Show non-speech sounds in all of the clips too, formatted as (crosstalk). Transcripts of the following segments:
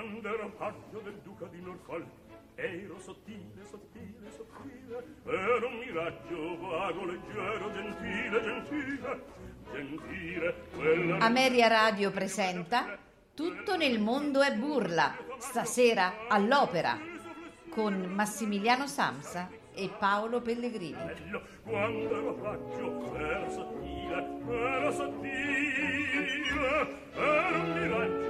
quando grande rapaglio del duca di Norfolk ero sottile, sottile, sottile ero un miraggio vago, leggero, gentile, gentile gentile quella... Ameria Radio presenta Tutto nel mondo è burla stasera all'opera con Massimiliano Samsa e Paolo Pellegrini. Bello, quando ero fragio, ero sottile, ero sottile, ero un miraggio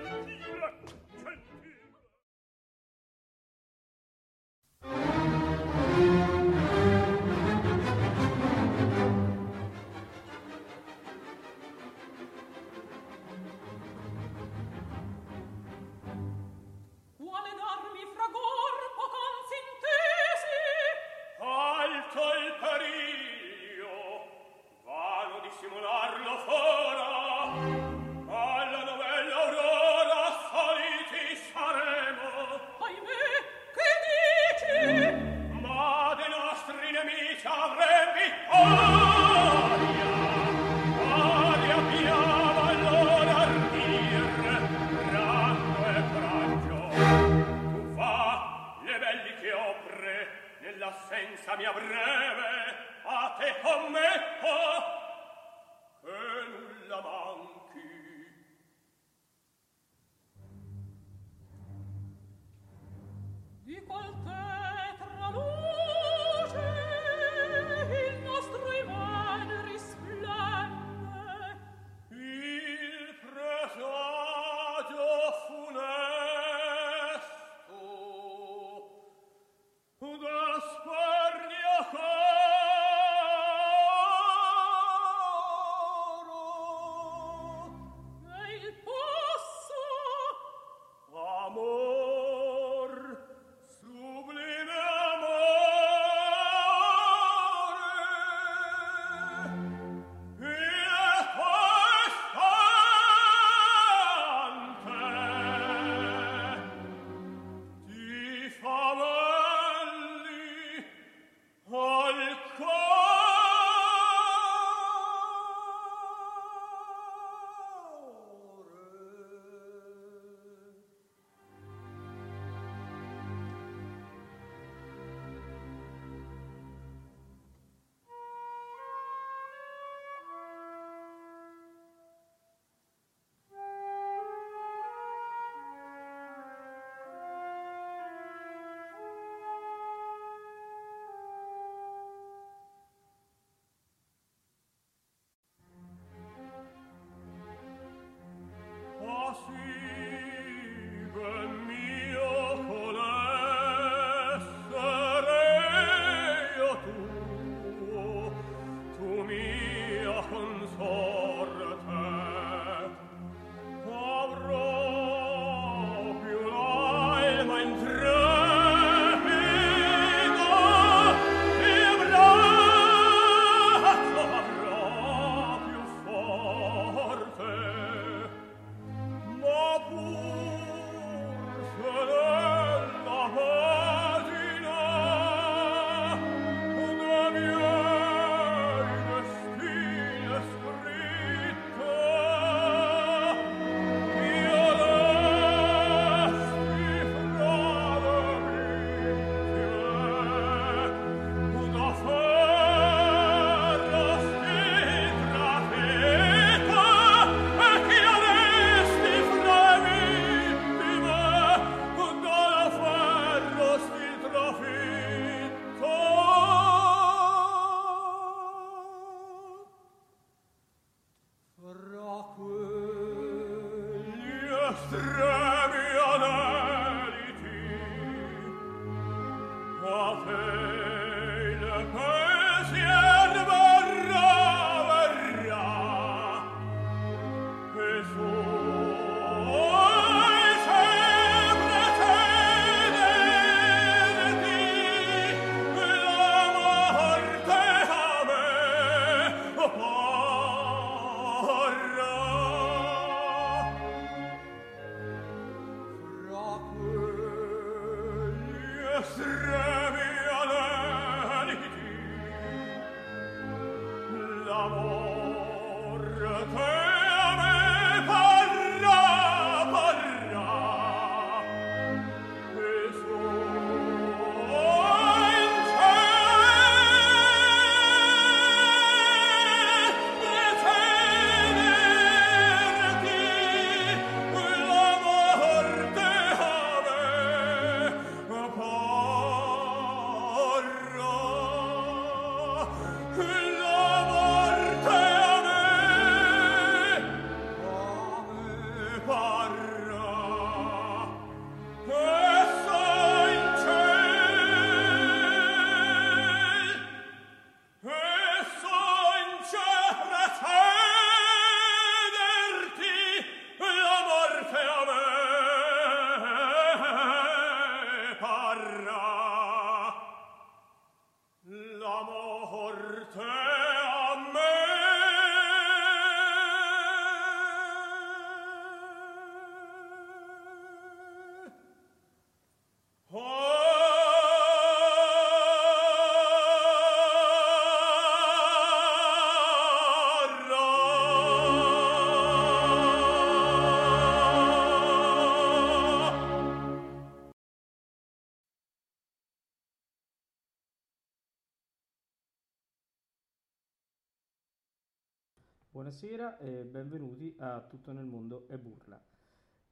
Buonasera e benvenuti a Tutto nel mondo e burla.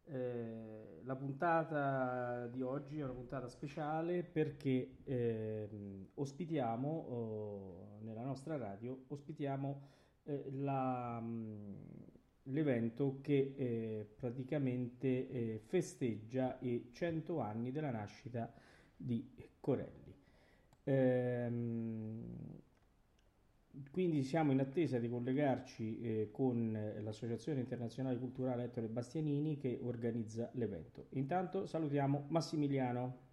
Eh, la puntata di oggi è una puntata speciale perché eh, ospitiamo oh, nella nostra radio ospitiamo eh, la, mm, l'evento che eh, praticamente eh, festeggia i 100 anni della nascita di Corelli. Ehm, quindi siamo in attesa di collegarci eh, con eh, l'Associazione Internazionale Culturale Ettore Bastianini che organizza l'evento. Intanto salutiamo Massimiliano.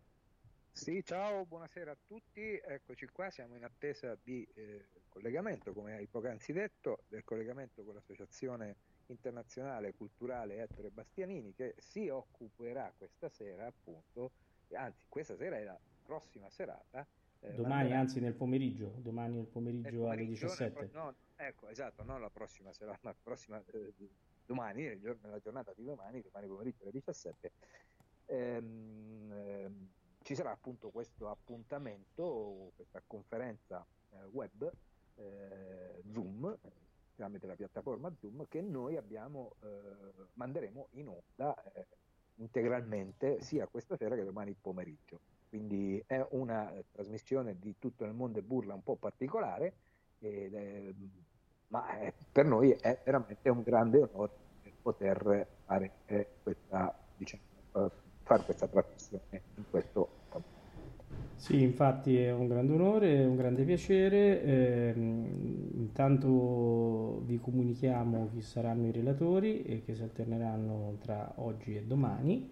Sì, ciao, buonasera a tutti. Eccoci qua, siamo in attesa di eh, collegamento, come hai poc'anzi detto, del collegamento con l'Associazione Internazionale Culturale Ettore Bastianini che si occuperà questa sera appunto, anzi questa sera è la prossima serata domani, manderà... anzi nel pomeriggio, domani nel pomeriggio, pomeriggio alle 17. No, ecco, esatto, non la prossima sera, ma la prossima eh, domani, nella giornata di domani, domani pomeriggio alle 17. Ehm, ehm, ci sarà appunto questo appuntamento, questa conferenza eh, web eh, Zoom tramite la piattaforma Zoom che noi abbiamo, eh, manderemo in onda eh, integralmente sia questa sera che domani pomeriggio quindi è una eh, trasmissione di tutto il mondo e burla un po' particolare, è, ma è, per noi è veramente un grande onore poter fare eh, questa, diciamo, eh, fare questa trasmissione in questo modo. Sì, infatti è un grande onore, un grande piacere. Eh, intanto vi comunichiamo chi saranno i relatori e che si alterneranno tra oggi e domani.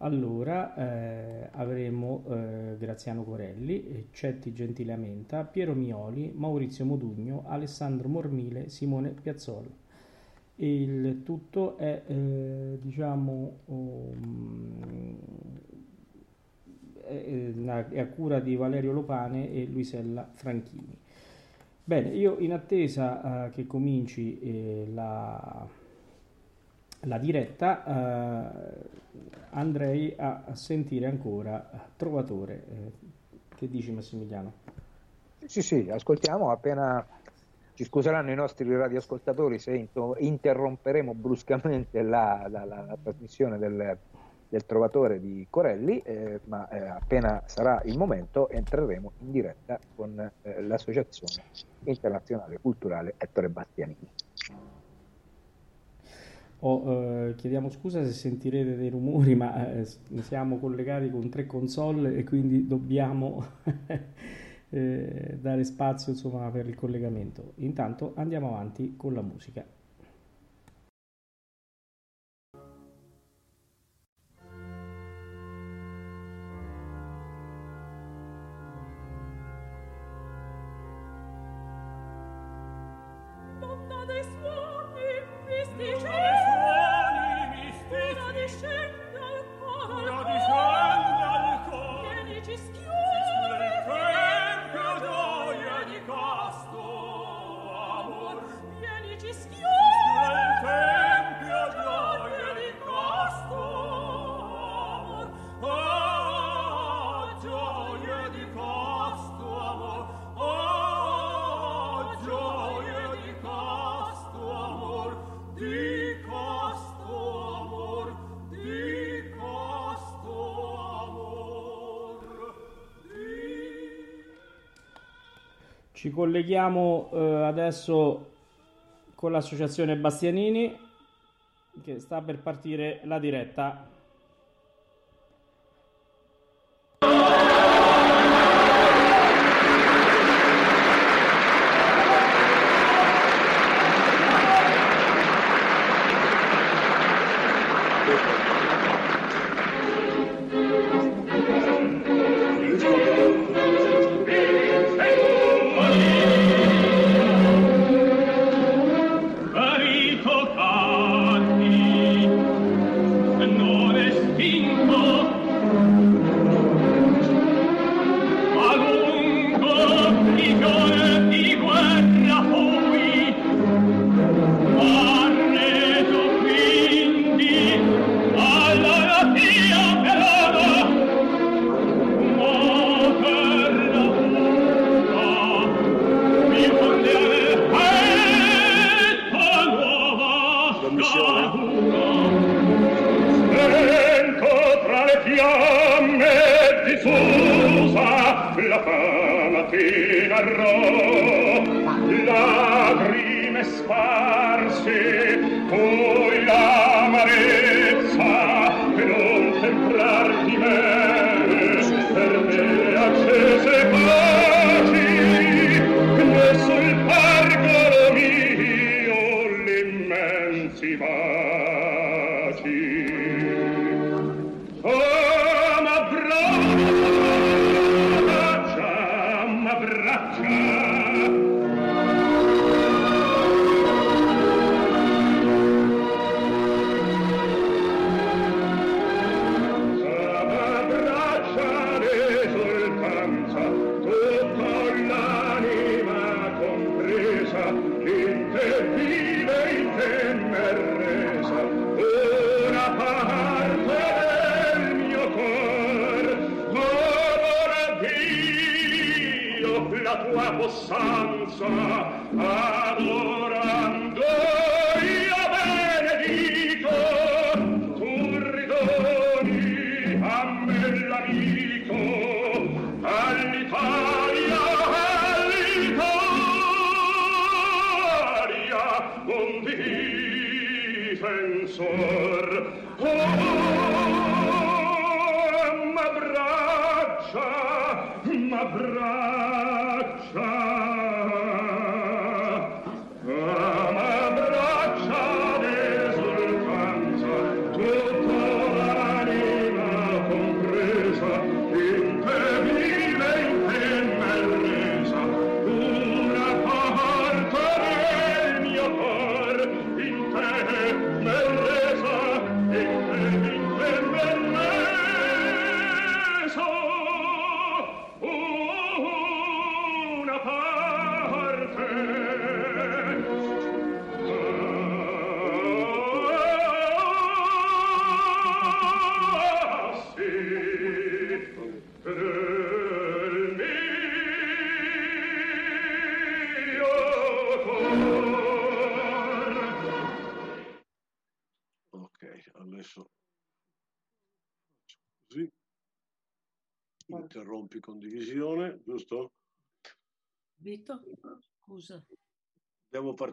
Allora eh, avremo eh, Graziano Corelli, Cetti Gentilamenta, Piero Mioli, Maurizio Modugno, Alessandro Mormile, Simone Piazzolla. Il tutto è eh, diciamo um, è, a cura di Valerio Lopane e Luisella Franchini. Bene, io in attesa uh, che cominci eh, la, la diretta uh, andrei a, sentire ancora Trovatore. Eh, che dici Massimiliano? Sì, sì, ascoltiamo appena ci scuseranno i nostri radioascoltatori se interromperemo bruscamente la, la, la, la trasmissione del, del, Trovatore di Corelli, eh, ma eh, appena sarà il momento entreremo in diretta con eh, l'Associazione Internazionale Culturale Ettore Bastianini. Oh, eh, chiediamo scusa se sentirete dei rumori, ma eh, siamo collegati con tre console e quindi dobbiamo (laughs) eh, dare spazio insomma, per il collegamento. Intanto andiamo avanti con la musica. Colleghiamo eh, adesso con l'associazione Bastianini che sta per partire la diretta.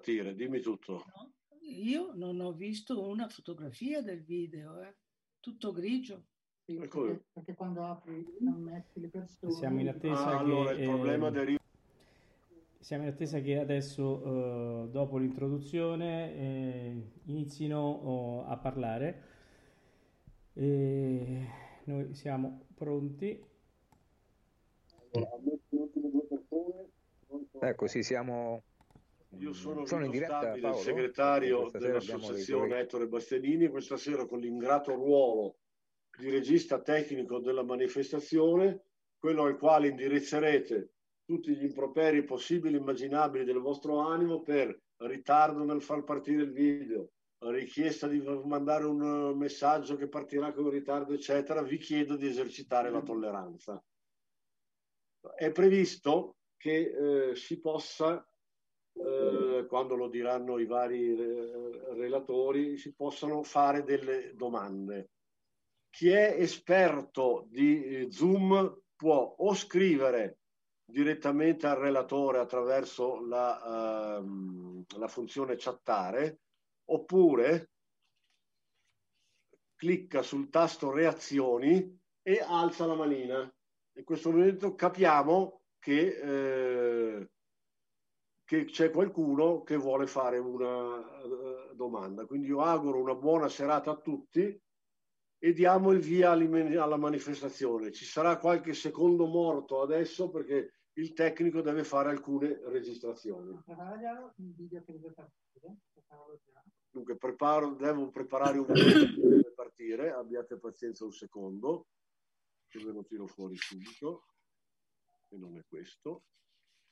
Partire, dimmi tutto. no? io non ho visto una fotografia del video, eh. tutto grigio. Perché, perché quando apri ammetti le persone Siamo in attesa Ah, allora che, il problema eh, deriva Siamo in attesa che adesso, eh, dopo l'introduzione, eh, inizino oh, a parlare. E noi siamo pronti. Ecco, sì, siamo... Io sono, Sono in diretta, Stabile, Paolo? segretario sera abbiamo dell'associazione Ettore Bastianini, questa sera con l'ingrato ruolo di regista tecnico della manifestazione, quello al quale indirizzerete tutti gli improperi possibili e immaginabili del vostro animo per ritardo nel far partire il video, richiesta di mandare un eh, messaggio che partirà con ritardo, eccetera, vi chiedo di esercitare la tolleranza. È previsto che eh, si possa eh, quando lo diranno i vari eh, relatori, si possano fare delle domande. Chi è esperto di eh, Zoom può o scrivere direttamente al relatore attraverso la, ehm, la funzione chattare, oppure clicca sul tasto reazioni e alza la manina. In questo momento capiamo che eh, che c'è qualcuno che vuole fare una eh, domanda. Quindi io auguro una buona serata a tutti e diamo il via alla manifestazione. Ci sarà qualche secondo morto adesso perché il tecnico deve fare alcune registrazioni. Dunque preparo, devo preparare un che deve partire, abbiate pazienza un secondo, che ve lo tiro fuori subito, che non è questo.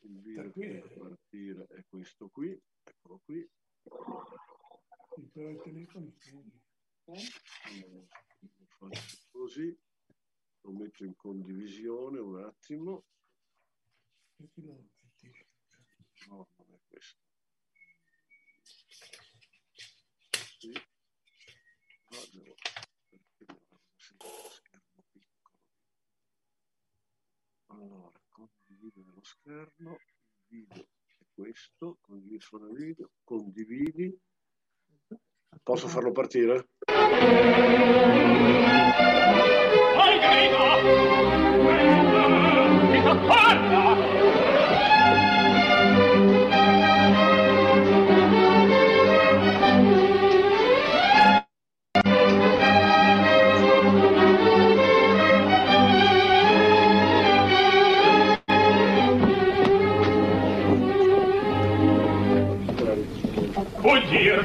Il video che deve partire è questo qui, eccolo qui. Allora, lo faccio così, lo metto in condivisione un attimo. No, non è questo. Sì. Piccolo? Allora, condividere il video è questo, condividi suona video, condividi. Posso farlo partire? Vai grida! Questa! Ti sopporta!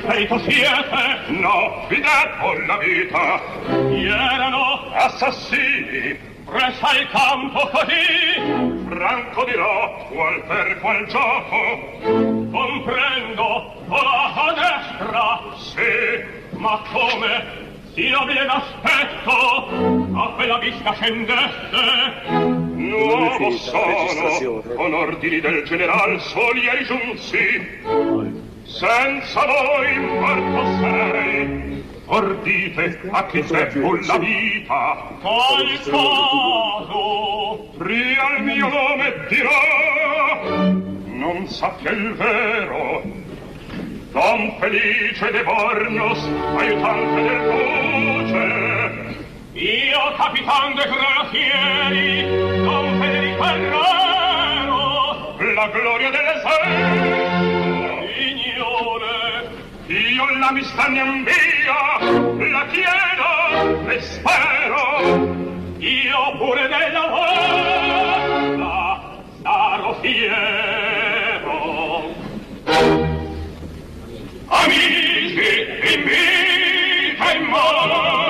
Feito siete, no, vi debbo la vita. Erano assassini, presa il campo così. Franco dirò, qual per qual gioco. Comprendo, la destra, sì, ma come? Si nobile d'aspetto, a quella vista scendesse. Nuovo sono, con ordini del general soli ai giunsi. Senza voi morto sei, ordite a chi debbo la vita. Qual caso? Pria il mio nome dirò, non sappia il vero. Don Felice de Bornos, aiutante del duce. Io capitan de granatieri, Don Federico Herrero. La gloria dell'esercito. Io l'amistà mi invia, la chiedo e spero. Io pure della vostra sarò fiero. Amici, in vita e in morte,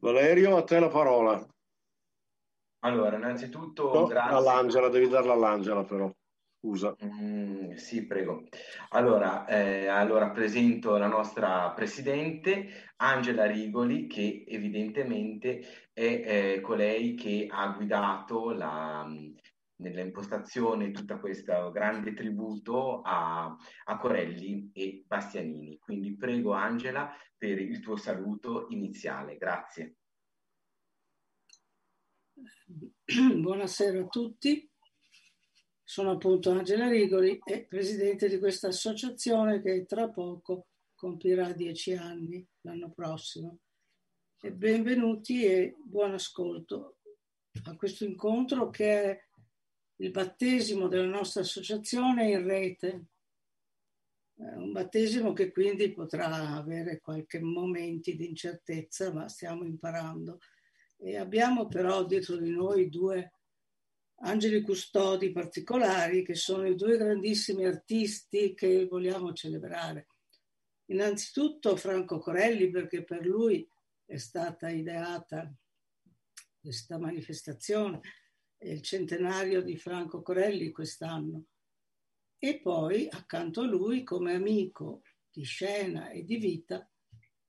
Valerio, a te la parola. Allora, innanzitutto No, grazie. all'Angela, devi darla all'Angela però. Scusa. Mm, sì, prego. Allora, eh, allora presento la nostra presidente Angela Rigoli, che evidentemente è eh, colei che ha guidato la, mh, nella impostazione tutta questo grande tributo a, a Corelli e Bastianini. Quindi prego Angela per il tuo saluto iniziale. Grazie. (clears throat) Buonasera a tutti, sono appunto Angela Rigoli e presidente di questa associazione che tra poco compirà dieci anni l'anno prossimo. E benvenuti e buon ascolto a questo incontro che è il battesimo della nostra associazione in rete. Un battesimo che quindi potrà avere qualche momenti di incertezza, ma stiamo imparando. E abbiamo però dietro di noi due angeli custodi particolari che sono i due grandissimi artisti che vogliamo celebrare. Innanzitutto Franco Corelli perché per lui è stata ideata questa manifestazione, è il centenario di Franco Corelli quest'anno. E poi accanto a lui come amico di scena e di vita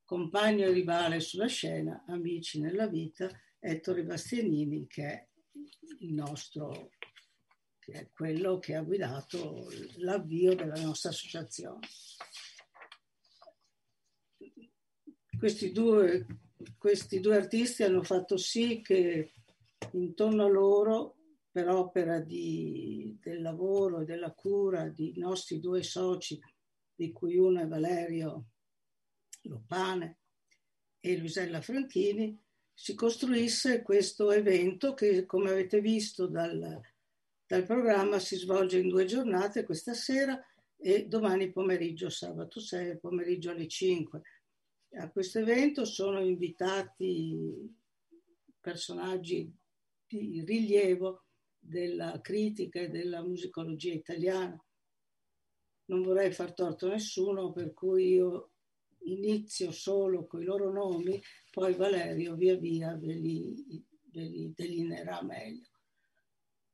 compagno e rivale sulla scena, amici nella vita, Ettore Bastianini, che è il nostro, che è quello che ha guidato l'avvio della nostra associazione. Questi due, questi due artisti hanno fatto sì che intorno a loro, per opera di, del lavoro e della cura di nostri due soci, di cui uno è Valerio Lopane e Luisella Franchini, si costruisse questo evento che, come avete visto dal, dal programma, si svolge in due giornate, questa sera e domani pomeriggio, sabato 6, pomeriggio alle 5. A questo evento sono invitati personaggi di rilievo della critica e della musicologia italiana. Non vorrei far torto a nessuno, per cui io inizio solo con i loro nomi, poi Valerio via via ve li, ve ve delineerà meglio.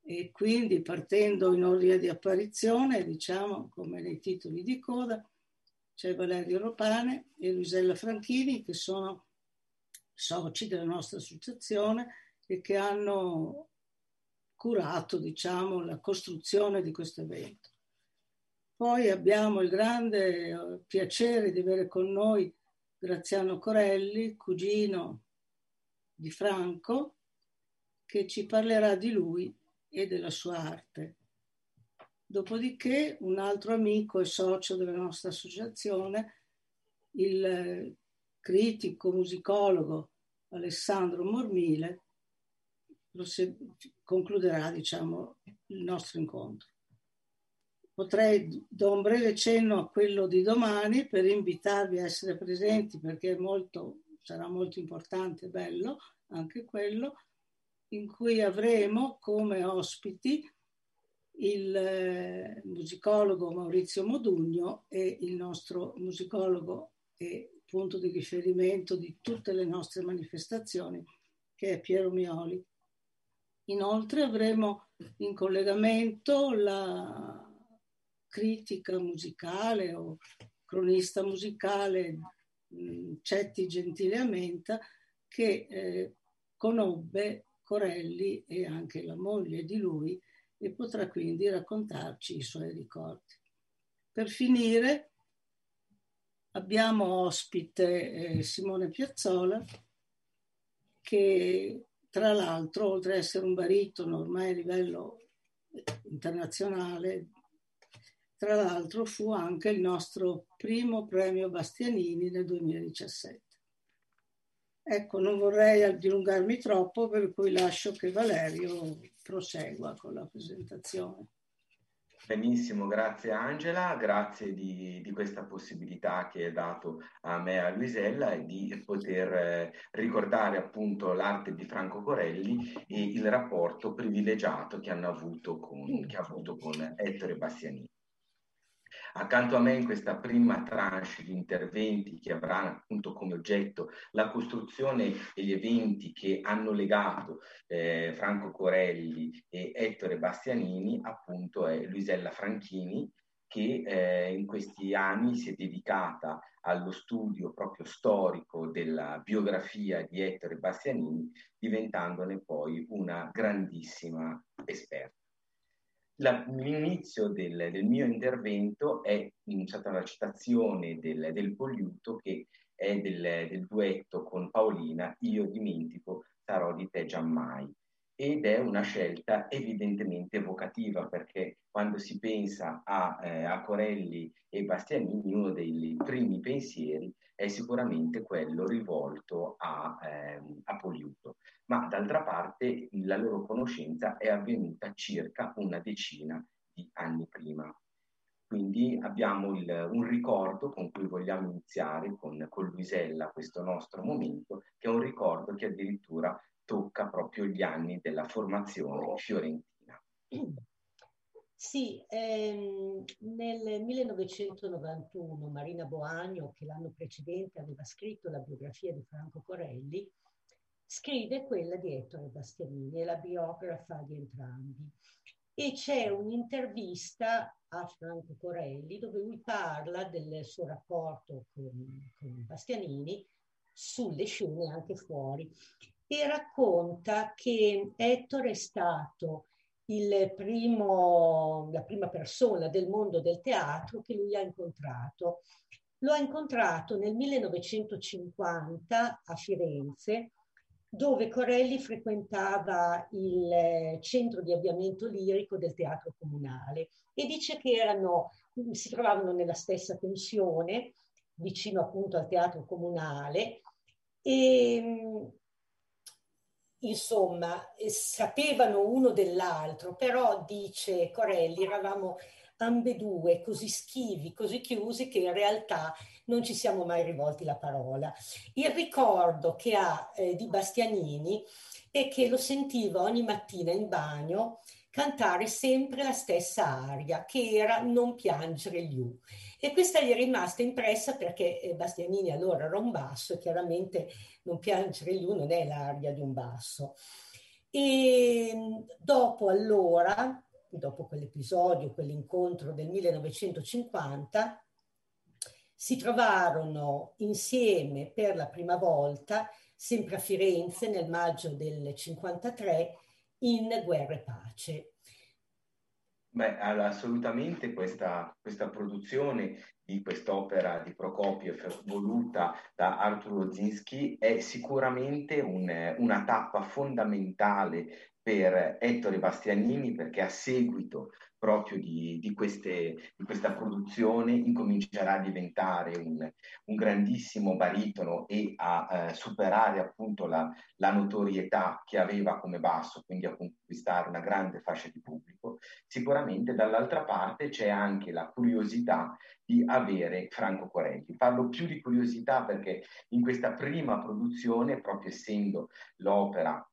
E quindi partendo in ordine di apparizione, diciamo come nei titoli di coda, c'è Valerio Ropane e Luisella Franchini che sono soci della nostra associazione e che hanno curato diciamo, la costruzione di questo evento. Poi abbiamo il grande eh, piacere di avere con noi Graziano Corelli, cugino di Franco, che ci parlerà di lui e della sua arte. Dopodiché un altro amico e socio della nostra associazione, il critico musicologo Alessandro Mormile, concluderà diciamo, il nostro incontro. Potrei do un breve cenno a quello di domani per invitarvi a essere presenti perché molto, sarà molto importante e bello anche quello, in cui avremo come ospiti il eh, musicologo Maurizio Modugno e il nostro musicologo e punto di riferimento di tutte le nostre manifestazioni, che è Piero Mioli. Inoltre avremo in collegamento la critica musicale o cronista musicale Cetti Gentile Amenta che eh, conobbe Corelli e anche la moglie di lui e potrà quindi raccontarci i suoi ricordi. Per finire abbiamo ospite eh, Simone Piazzola che tra l'altro oltre ad essere un baritono ormai a livello internazionale tra l'altro fu anche il nostro primo premio Bastianini nel 2017. Ecco, non vorrei dilungarmi troppo, per cui lascio che Valerio prosegua con la presentazione. Benissimo, grazie Angela, grazie di, di, questa possibilità che hai dato a me e a Luisella e di poter eh, ricordare appunto l'arte di Franco Corelli e il rapporto privilegiato che avuto con, che ha avuto con Ettore Bastianini. Accanto a me in questa prima tranche di interventi che avranno appunto come oggetto la costruzione e gli eventi che hanno legato eh, Franco Corelli e Ettore Bastianini, appunto è Luisella Franchini, che eh, in questi anni si è dedicata allo studio proprio storico della biografia di Ettore Bastianini, diventandone poi una grandissima esperta. La, l'inizio del, del, mio intervento è stata la citazione del, del Poliuto che è del, del, duetto con Paolina Io dimentico, sarò di te giammai. Ed è una scelta evidentemente evocativa perché quando si pensa a, eh, a Corelli e Bastianini, uno dei primi pensieri è sicuramente quello rivolto a, ehm, a Poliuto ma d'altra parte la loro conoscenza è avvenuta circa una decina di anni prima. Quindi abbiamo il, un ricordo con cui vogliamo iniziare con, con Luisella questo nostro momento, che è un ricordo che addirittura tocca proprio gli anni della formazione fiorentina. Sì, ehm, nel 1991 Marina Boagno, che l'anno precedente aveva scritto la biografia di Franco Corelli, scrive quella di Ettore Bastianini, è la biografa di entrambi. E c'è un'intervista a Franco Corelli dove lui parla del suo rapporto con, con Bastianini sulle scene anche fuori e racconta che Ettore è stato primo, la prima persona del mondo del teatro che lui ha incontrato. Lo ha incontrato nel 1950 a Firenze dove Corelli frequentava il eh, centro di avviamento lirico del teatro comunale e dice che erano, si trovavano nella stessa pensione, vicino appunto al teatro comunale, e mm, insomma sapevano uno dell'altro, però dice Corelli, eravamo ambedue così schivi, così chiusi che in realtà non ci siamo mai rivolti la parola. Il ricordo che ha eh, di Bastianini è che lo sentiva ogni mattina in bagno cantare sempre la stessa aria, che era Non piangere gli U. E questa gli è rimasta impressa perché eh, Bastianini allora era un basso e chiaramente Non piangere gli U non è l'aria di un basso. E dopo allora, dopo quell'episodio, quell'incontro del 1950, si trovarono insieme per la prima volta, sempre a Firenze nel maggio del 53, in Guerra e. Beh, assolutamente questa, questa produzione di quest'opera di Prokopiev voluta da Arturo Zinski è sicuramente un, una tappa fondamentale per Ettore Bastianini perché a seguito proprio di, di, queste, di, questa produzione incomincerà a diventare un, un grandissimo baritono e a eh, superare appunto la, la, notorietà che aveva come basso, quindi a conquistare una grande fascia di pubblico. Sicuramente dall'altra parte c'è anche la curiosità di avere Franco Corelli. Parlo più di curiosità perché in questa prima produzione, proprio essendo l'opera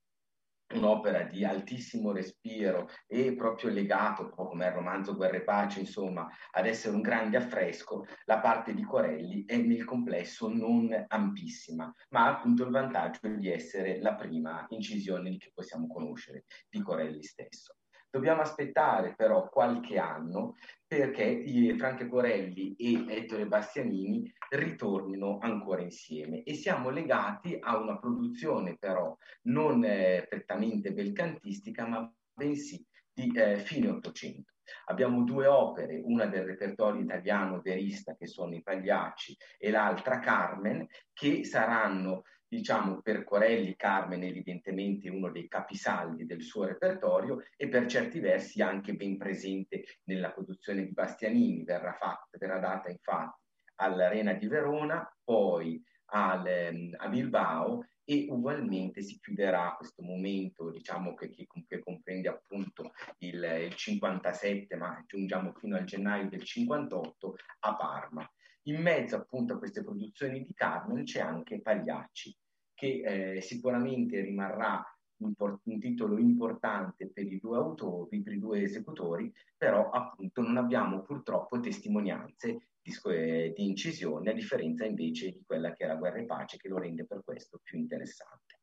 un'opera di altissimo respiro e proprio legato, un po' come il romanzo Guerra e Pace, insomma, ad essere un grande affresco, la parte di Corelli è nel complesso non ampissima, ma ha appunto il vantaggio di essere la prima incisione che possiamo conoscere di Corelli stesso. Dobbiamo aspettare però qualche anno perché Franco Corelli e Ettore Bastianini ritornino ancora insieme e siamo legati a una produzione però non eh, prettamente belcantistica ma bensì di eh, fine Ottocento. Abbiamo due opere, una del repertorio italiano verista che sono i Pagliacci e l'altra Carmen, che saranno diciamo per Corelli Carmen evidentemente uno dei capisaldi del suo repertorio e per certi versi anche ben presente nella produzione di Bastianini, verrà, fatta, verrà data infatti all'Arena di Verona, poi al, ehm, a Bilbao e ugualmente si chiuderà questo momento diciamo che, che, che comprende appunto il, il 57 ma giungiamo fino al gennaio del 58 a Parma. In mezzo appunto a queste produzioni di Carmen c'è anche Pagliacci, che eh, sicuramente rimarrà un, un, titolo importante per i due autori, per i due esecutori, però appunto non abbiamo purtroppo testimonianze di, eh, di incisione, a differenza invece di quella che era Guerra e Pace, che lo rende per questo più interessante.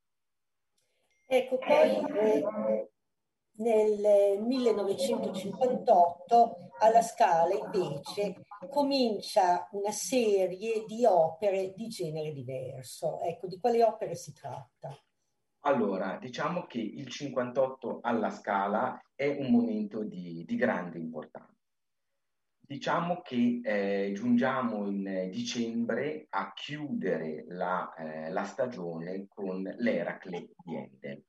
Ecco, poi eh, nel 1958 alla Scala invece comincia una serie di opere di genere diverso. Ecco, di quali opere si tratta? Allora, diciamo che il 58 alla Scala è un momento di, di grande importanza. Diciamo che eh, giungiamo in dicembre a chiudere la, eh, la stagione con l'Eracle di Endel.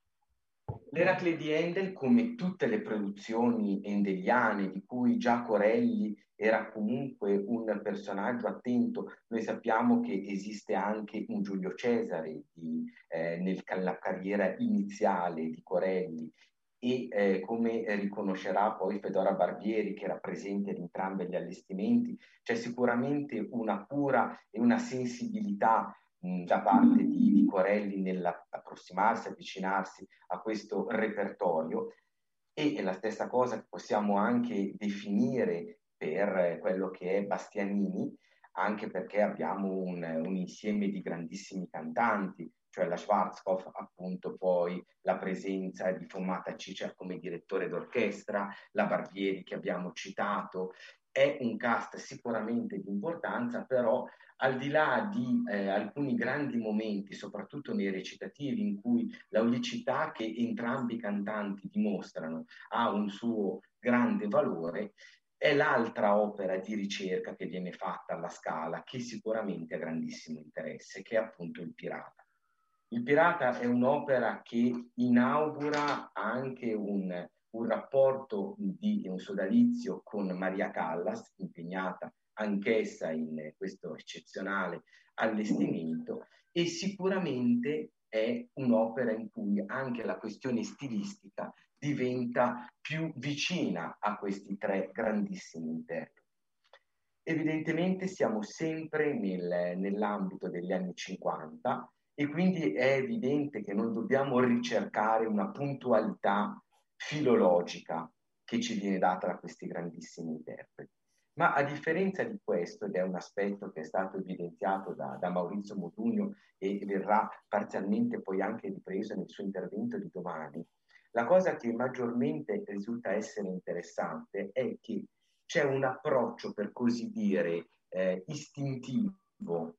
L'Eracle di Endel, come tutte le produzioni endeliane di cui già Corelli era comunque un personaggio attento, noi sappiamo che esiste anche un Giulio Cesare di, eh, nella carriera iniziale di Corelli e eh, come riconoscerà poi Fedora Barbieri che era presente in entrambi gli allestimenti, c'è sicuramente una cura e una sensibilità da parte di, di Corelli nell'approssimarsi, avvicinarsi a questo repertorio. E è la stessa cosa che possiamo anche definire per quello che è Bastianini, anche perché abbiamo un, un insieme di grandissimi cantanti, cioè la Schwarzkopf, appunto poi la presenza di Fomata Cicer come direttore d'orchestra, la Barbieri che abbiamo citato, è un cast sicuramente di importanza, però al di là di eh, alcuni grandi momenti, soprattutto nei recitativi, in cui l'aulicità che entrambi i cantanti dimostrano ha un suo grande valore, è l'altra opera di ricerca che viene fatta alla Scala, che sicuramente ha grandissimo interesse, che è appunto Il Pirata. Il Pirata è un'opera che inaugura anche un, un rapporto di un sodalizio con Maria Callas, impegnata anch'essa in questo eccezionale allestimento e sicuramente è un'opera in cui anche la questione stilistica diventa più vicina a questi tre grandissimi interpreti. Evidentemente siamo sempre nel, nell'ambito degli anni 50 e quindi è evidente che non dobbiamo ricercare una puntualità filologica che ci viene data da questi grandissimi interpreti. Ma a differenza di questo, ed è un aspetto che è stato evidenziato da, da Maurizio Modugno e verrà parzialmente poi anche ripreso nel suo intervento di domani, La cosa che maggiormente risulta essere interessante è che c'è un approccio, per così dire, eh, istintivo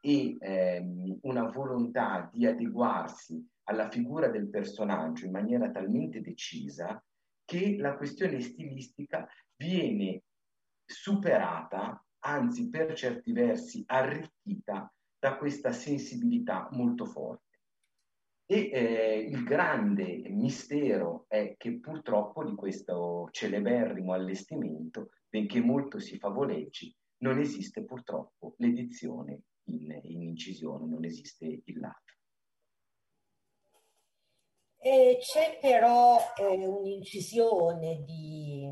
e ehm, una volontà di adeguarsi alla figura del personaggio in maniera talmente decisa che la questione stilistica viene superata, anzi per certi versi arricchita da questa sensibilità molto forte. E eh, il grande mistero è che purtroppo di questo celeberrimo allestimento, benché molto si favoleggi, non esiste purtroppo l'edizione in, in incisione, non esiste il lato. E c'è però eh, un'incisione di,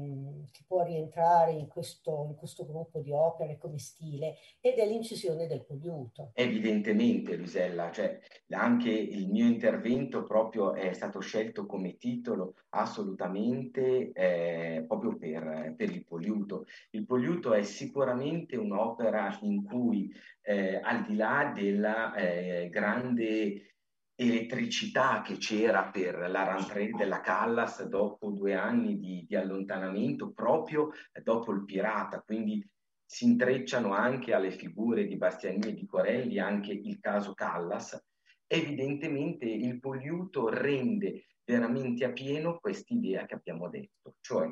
che può rientrare in questo, in questo, gruppo di opere come stile ed è l'incisione del poliuto. Evidentemente, Luisella, cioè, anche il mio intervento proprio è stato scelto come titolo assolutamente eh, proprio per, per, il poliuto. Il poliuto è sicuramente un'opera in cui eh, al di là della eh, grande elettricità che c'era per la rentrée della Callas dopo due anni di, di, allontanamento, proprio dopo il pirata, quindi si intrecciano anche alle figure di Bastianini e di Corelli anche il caso Callas. Evidentemente il Poliuto rende veramente a pieno quest'idea che abbiamo detto, cioè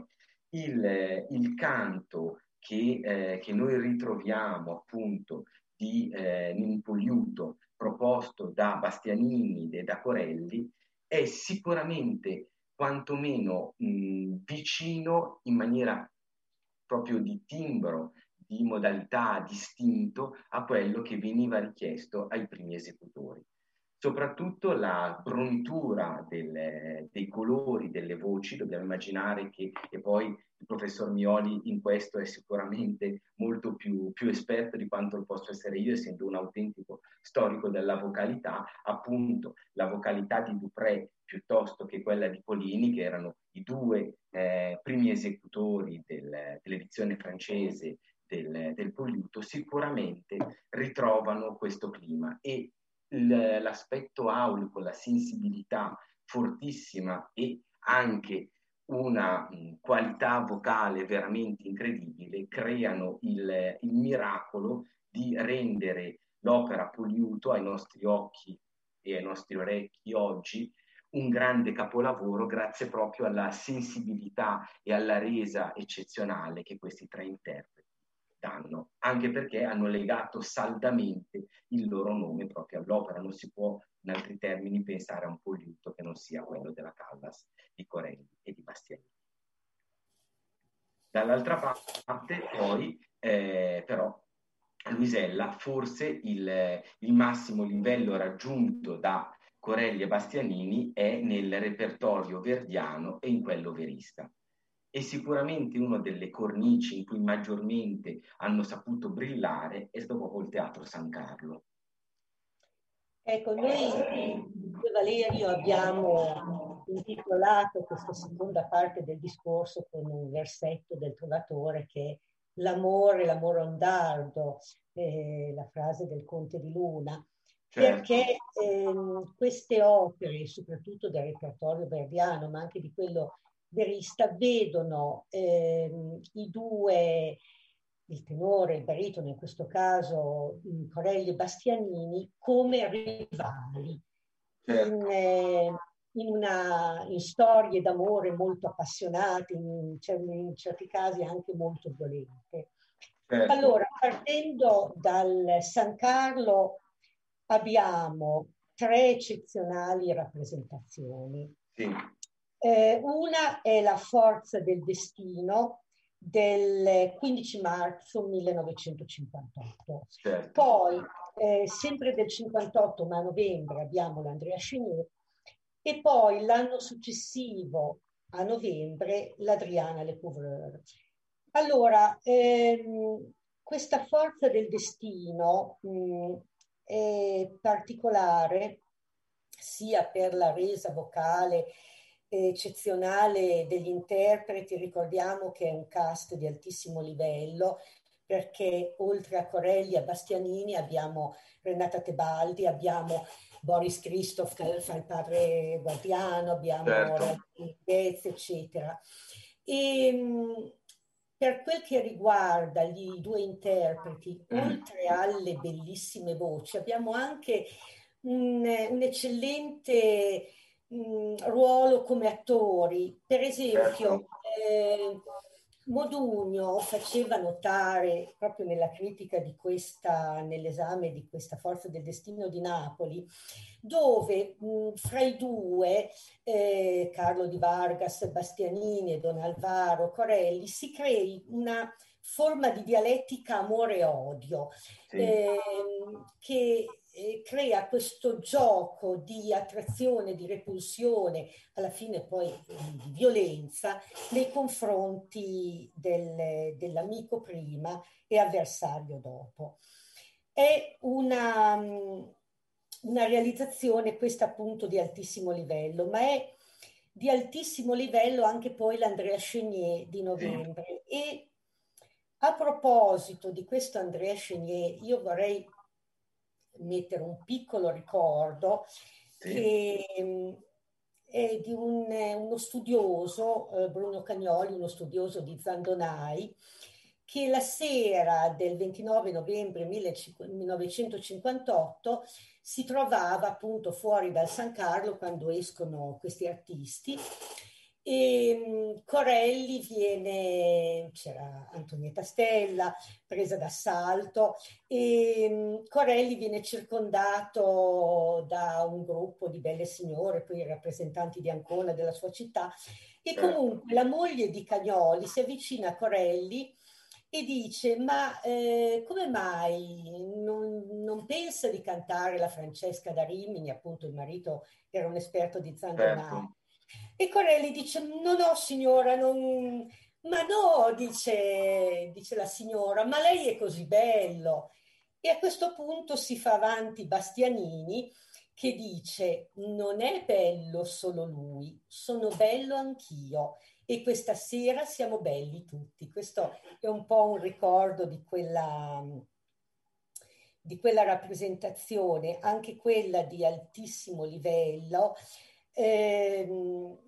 il, il canto che, eh, che, noi ritroviamo appunto di eh, Poliuto proposto da Bastianini e da Corelli è sicuramente quantomeno mh, vicino in maniera proprio di timbro, di modalità distinto a quello che veniva richiesto ai primi esecutori. Soprattutto la bronitura del, dei colori delle voci, dobbiamo immaginare che, e poi il professor Mioli in questo è sicuramente molto più, più, esperto di quanto lo posso essere io, essendo un autentico storico della vocalità, appunto la vocalità di Dupré piuttosto che quella di Polini, che erano i due eh, primi esecutori del, dell'edizione francese del, del Poliuto, sicuramente ritrovano questo clima. E l'aspetto aulico, la sensibilità fortissima e anche una mh, qualità vocale veramente incredibile, creano il, il miracolo di rendere l'opera Poliuto ai nostri occhi e ai nostri orecchi oggi un grande capolavoro grazie proprio alla sensibilità e alla resa eccezionale che questi tre interpreti danno, anche perché hanno legato saldamente il loro nome proprio all'opera. Non si può, in altri termini, pensare a un poliuto che non sia quello della Callas, di Corelli e di Bastianini. Dall'altra parte, poi, eh, però, Luisella, forse il, il massimo livello raggiunto da Corelli e Bastianini è nel repertorio verdiano e in quello verista e sicuramente una delle cornici in cui maggiormente hanno saputo brillare è stato proprio il Teatro San Carlo. Ecco, noi io Valerio abbiamo intitolato questa seconda parte del discorso con un versetto del Trovatore che è l'amore, l'amore ondardo, eh, la frase del Conte di Luna, certo. perché eh, queste opere, soprattutto del repertorio verdiano, ma anche di quello verista vedono ehm, i due, il tenore, il baritono in questo caso Corelli e Bastianini, come rivali certo. in, eh, in, una, in, storie d'amore molto appassionate, in, in, certi casi anche molto violente. Certo. Allora, partendo dal San Carlo abbiamo tre eccezionali rappresentazioni. Sì. Eh, una è la forza del destino del 15 marzo 1958. Certo. Poi, eh, sempre del 58, ma a novembre, abbiamo l'Andrea Chenier e poi l'anno successivo, a novembre, l'Adriana Le Couvreur. Allora, ehm, questa forza del destino mh, mm, è particolare sia per la resa vocale eccezionale degli interpreti, ricordiamo che è un cast di altissimo livello, perché oltre a Corelli e a Bastianini abbiamo Renata Tebaldi, abbiamo Boris Christoph che fa il padre guardiano, abbiamo Certo. Eccetera. E, per quel che riguarda i due interpreti, Mm. oltre alle bellissime voci, abbiamo anche un, un eccellente mh, ruolo come attori. Per esempio, eh, Modugno faceva notare proprio nella critica di questa, nell'esame di questa Forza del Destino di Napoli, dove mh, fra i due, eh, Carlo di Vargas, Bastianini e Don Alvaro Corelli, si crei una forma di dialettica amore-odio Sì. ehm, che eh, crea questo gioco di attrazione, di repulsione, alla fine poi eh, di violenza nei confronti del- dell'amico prima e avversario dopo. È una, mh, una realizzazione questa appunto di altissimo livello, ma è di altissimo livello anche poi l'Andrea Chenier di novembre. E a proposito di questo Andrea Chenier, io vorrei mettere un piccolo ricordo che mh, è di un- uno studioso, eh, Bruno Cagnoli, uno studioso di Zandonai, che la sera del 29 novembre 1958 si trovava appunto fuori dal San Carlo quando escono questi artisti e mh, Corelli viene, c'era Antonietta Stella presa d'assalto e mh, Corelli viene circondato da un gruppo di belle signore, poi rappresentanti di Ancona della sua città e comunque la moglie di Cagnoli si avvicina a Corelli e dice ma eh, come mai non, non pensa di cantare la Francesca da Rimini, appunto il marito era un esperto di Zandonai. Certo. E Corelli dice: No, no, signora, non... ma no, dice, dice la signora, ma lei è così bello. E a questo punto si fa avanti Bastianini che dice: Non è bello solo lui, sono bello anch'io. E questa sera siamo belli tutti. Questo è un po' un ricordo di quella, di quella rappresentazione, anche quella di altissimo livello. Ehm,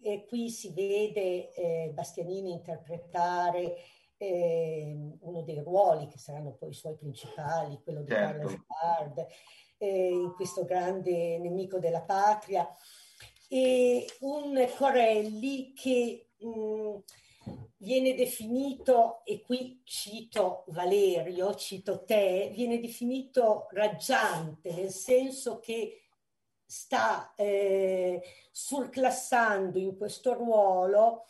e qui si vede eh, Bastianini interpretare ehm, uno dei ruoli che saranno poi i suoi principali, quello di Certo. Carlo Sbard, eh, questo grande nemico della patria, e un Corelli che mh, viene definito, e qui cito Valerio, cito te, viene definito raggiante, nel senso che sta eh, surclassando in questo ruolo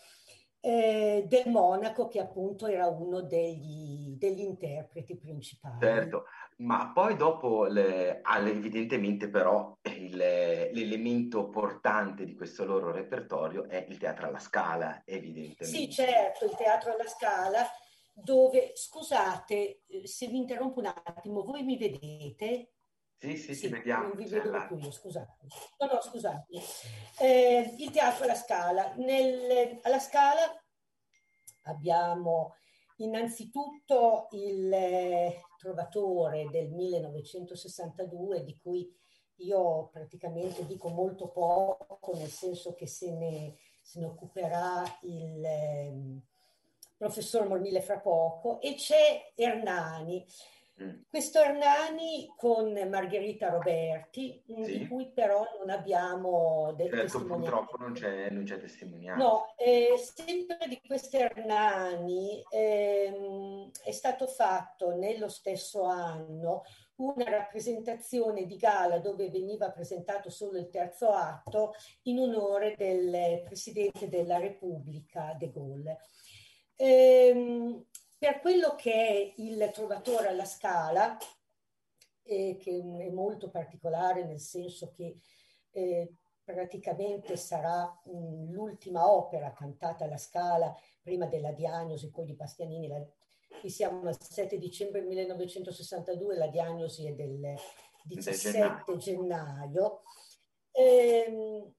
eh, del monaco che appunto era uno degli, degli interpreti principali. Certo, ma poi dopo, le- evidentemente però, il- l'elemento portante di questo loro repertorio è il teatro alla scala, evidentemente. Sì, certo, il teatro alla scala, dove, scusate eh, se vi interrompo un attimo, voi mi vedete? Sì, sì, Sì, vediamo. non vi vedo la- più scusate. No, no, scusate. Eh, il teatro alla Scala. Nel- alla Scala abbiamo innanzitutto il eh, Trovatore del 1962, di cui io praticamente dico molto poco, nel senso che se ne, se ne occuperà il ehm, professor Mormile fra poco, e c'è Ernani. Mm. Questo Hernani con Margherita Roberti, mh, Sì. di cui però non abbiamo de- Certo, purtroppo non c'è, non c'è testimonianza. No, eh, sempre di questi Hernani ehm, è stato fatto nello stesso anno una rappresentazione di gala dove veniva presentato solo il terzo atto in onore del Presidente della Repubblica, De Gaulle. Ehm, per quello che è il Trovatore alla Scala, eh, che è molto particolare nel senso che eh, praticamente sarà mh, l'ultima opera cantata alla Scala prima della diagnosi poi di Bastianini. La, qui siamo al 7 dicembre 1962, la diagnosi è del 17 gennaio. Ehm,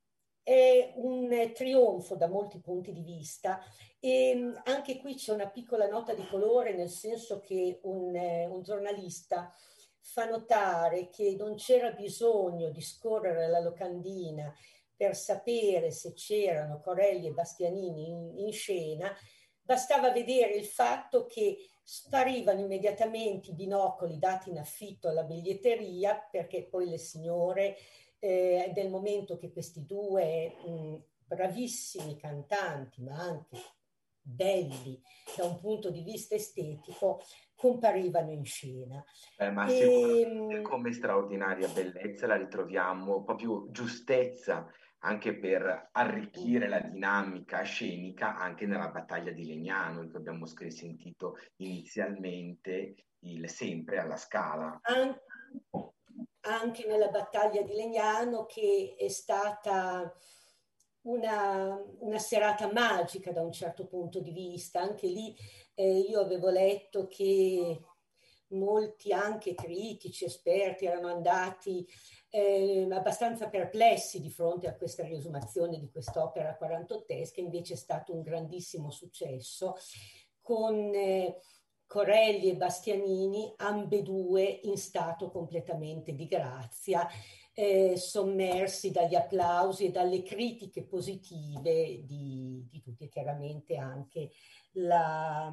è un trionfo da molti punti di vista e mh, anche qui c'è una piccola nota di colore nel senso che un, eh, un giornalista fa notare che non c'era bisogno di scorrere la locandina per sapere se c'erano Corelli e Bastianini in, in scena, bastava vedere il fatto che sparivano immediatamente i binocoli dati in affitto alla biglietteria perché poi le signore eh, del momento che questi due mh, bravissimi cantanti ma anche belli da un punto di vista estetico comparivano in scena. Eh, ma e, come straordinaria bellezza la ritroviamo, proprio giustezza anche per arricchire la dinamica scenica anche nella battaglia di Legnano che abbiamo sentito inizialmente il sempre alla scala. An- anche nella battaglia di Legnano che è stata una, una, serata magica da un certo punto di vista. Anche lì eh, io avevo letto che molti anche critici, esperti erano andati eh, abbastanza perplessi di fronte a questa riesumazione di quest'opera quarantottesca, invece è stato un grandissimo successo con eh, Corelli e Bastianini, ambedue in stato completamente di grazia, eh, sommersi dagli applausi e dalle critiche positive di, di tutti, chiaramente anche la,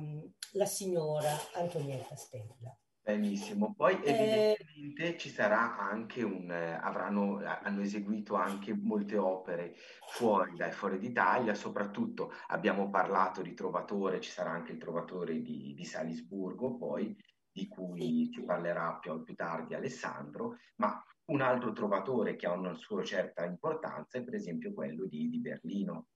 la signora Antonietta Stella. Benissimo, poi eh, evidentemente eh, ci sarà anche un, eh, avranno, hanno eseguito anche molte opere fuori, dai, fuori d'Italia, soprattutto abbiamo parlato di Trovatore, ci sarà anche il Trovatore di, di Salisburgo poi, di cui ci parlerà più, più tardi Alessandro, ma un altro Trovatore che ha una sua certa importanza è per esempio quello di, di Berlino.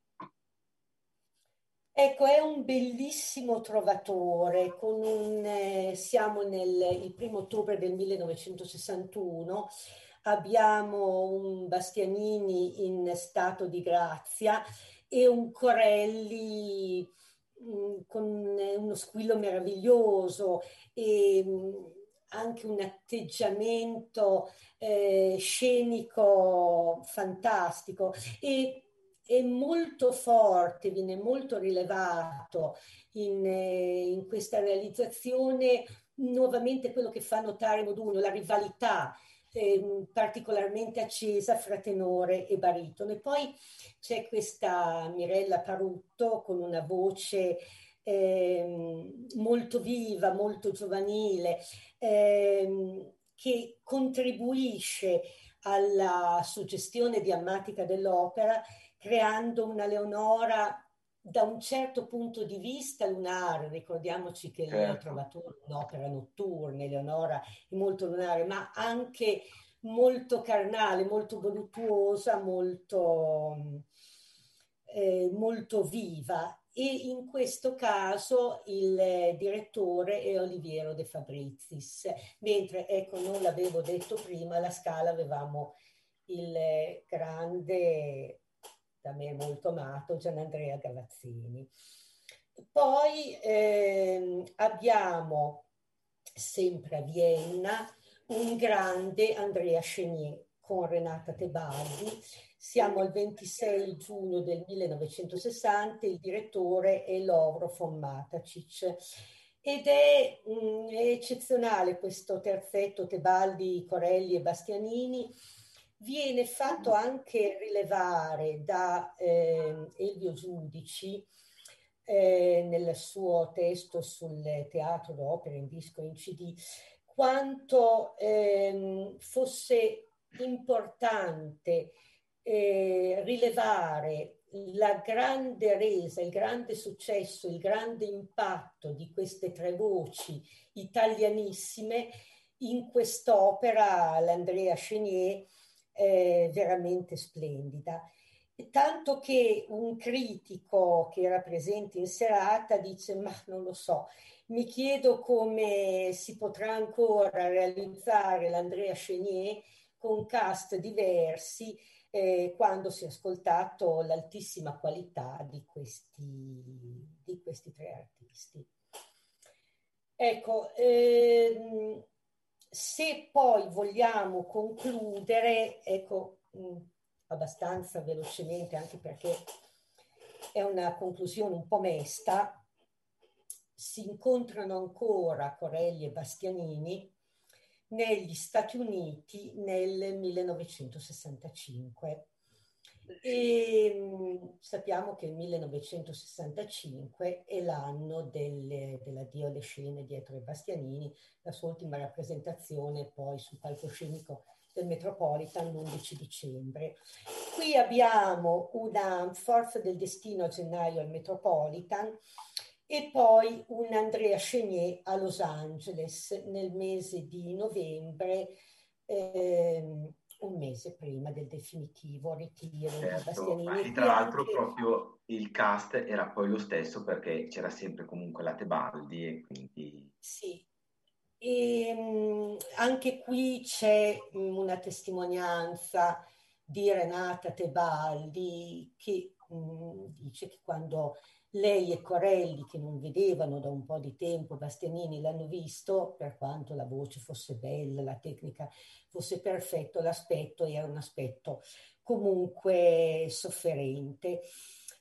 Ecco, è un bellissimo trovatore, un, eh, siamo nel il primo ottobre del 1961, abbiamo un Bastianini in stato di grazia e un Corelli mh, mm, con uno squillo meraviglioso e mh, mm, anche un atteggiamento eh, scenico fantastico e è molto forte, viene molto rilevato in, eh, in questa realizzazione nuovamente quello che fa notare Moduno, la rivalità eh, particolarmente accesa fra tenore e baritono. E poi c'è questa Mirella Parutto con una voce eh, molto viva, molto giovanile, eh, che contribuisce alla suggestione diammatica dell'opera creando una Leonora da un certo punto di vista lunare, ricordiamoci che certo. ha trovato un'opera notturna, Leonora è molto lunare, ma anche molto carnale, molto voluttuosa, molto, eh, molto viva. E in questo caso il direttore è Oliviero De Fabrizis, mentre, ecco, non l'avevo detto prima, la scala avevamo il grande da me molto amato, Gianandrea Gavazzini. Poi eh, abbiamo sempre a Vienna un grande Andrea Chenier con Renata Tebaldi. Siamo al 26 giugno del 1960, il direttore è Lovro von Matacic. Ed è, mh, mm, è eccezionale questo terzetto Tebaldi, Corelli e Bastianini viene fatto anche rilevare da eh, Elvio Giudici eh, nel suo testo sul teatro d'opera in disco in CD quanto eh, fosse importante eh, rilevare la grande resa, il grande successo, il grande impatto di queste tre voci italianissime in quest'opera, l'Andrea Chenier, eh, veramente splendida. Tanto che un critico che era presente in serata dice, ma non lo so, mi chiedo come si potrà ancora realizzare l'Andrea Chenier con cast diversi eh, quando si è ascoltato l'altissima qualità di questi, di questi tre artisti. Ecco, ehm, se poi vogliamo concludere, ecco, mh, mm, abbastanza velocemente, anche perché è una conclusione un po' mesta, si incontrano ancora Corelli e Bastianini negli Stati Uniti nel 1965. E mm, sappiamo che il 1965 è l'anno delle, dell'addio alle scene dietro i Bastianini, la sua ultima rappresentazione poi sul palcoscenico del Metropolitan l'11 dicembre. Qui abbiamo una Forza del Destino a gennaio al Metropolitan e poi un Andrea Chenier a Los Angeles nel mese di novembre. Ehm, un mese prima del definitivo ritiro certo, di Bastianini. tra l'altro anche... proprio il cast era poi lo stesso perché c'era sempre comunque la Tebaldi e quindi... Sì, e um, anche qui c'è um, una testimonianza di Renata Tebaldi che um, dice che quando lei e Corelli, che non vedevano da un po' di tempo Bastianini, l'hanno visto, per quanto la voce fosse bella, la tecnica fosse perfetta, l'aspetto era un aspetto comunque sofferente.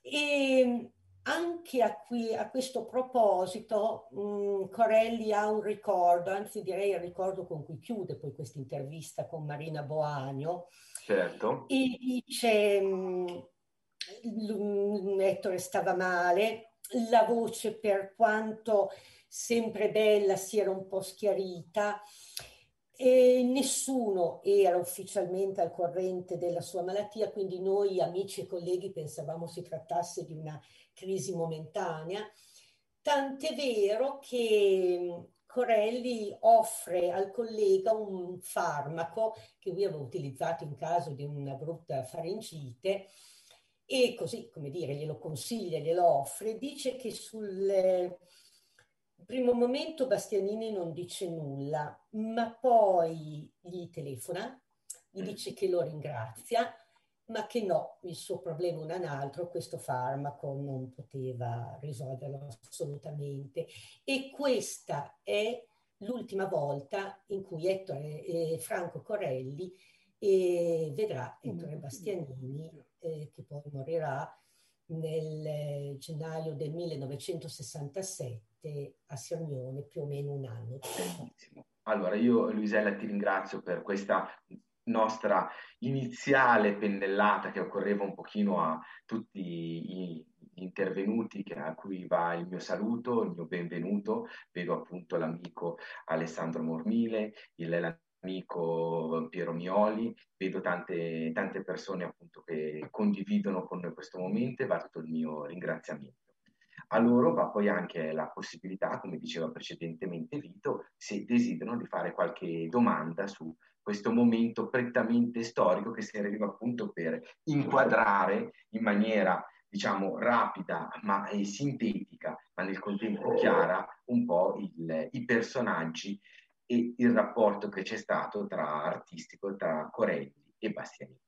E anche a, qui, a questo proposito, mh, mm, Corelli ha un ricordo, anzi direi il ricordo con cui chiude poi questa intervista con Marina Boagno. Certo. E dice... Mh, mm, Ettore stava male, la voce per quanto sempre bella si era un po' schiarita e nessuno era ufficialmente al corrente della sua malattia, quindi noi amici e colleghi pensavamo si trattasse di una crisi momentanea, tant'è vero che Corelli offre al collega un farmaco che lui aveva utilizzato in caso di una brutta faringite, e così, come dire, glielo consiglia, glielo offre, dice che sul eh, primo momento Bastianini non dice nulla, ma poi gli telefona, gli dice che lo ringrazia, ma che no, il suo problema non è un altro, questo farmaco non poteva risolverlo assolutamente. E questa è l'ultima volta in cui Ettore, eh, Franco Corelli eh, vedrà Ettore Bastianini eh, che poi morirà nel eh, gennaio del 1967 a Sirmione, più o meno un anno. Allora, io Luisella ti ringrazio per questa nostra iniziale pennellata che occorreva un pochino a tutti i intervenuti a cui va il mio saluto, il mio benvenuto. Vedo appunto l'amico Alessandro Mormile, il, amico Piero Mioli, vedo tante, tante persone appunto che condividono con noi questo momento e va tutto il mio ringraziamento. A loro va poi anche la possibilità, come diceva precedentemente Vito, se desiderano di fare qualche domanda su questo momento prettamente storico che serviva appunto per inquadrare in maniera diciamo rapida ma sintetica ma nel contempo chiara un po' il, i personaggi e il rapporto che c'è stato tra artistico tra Corelli e Bastianini.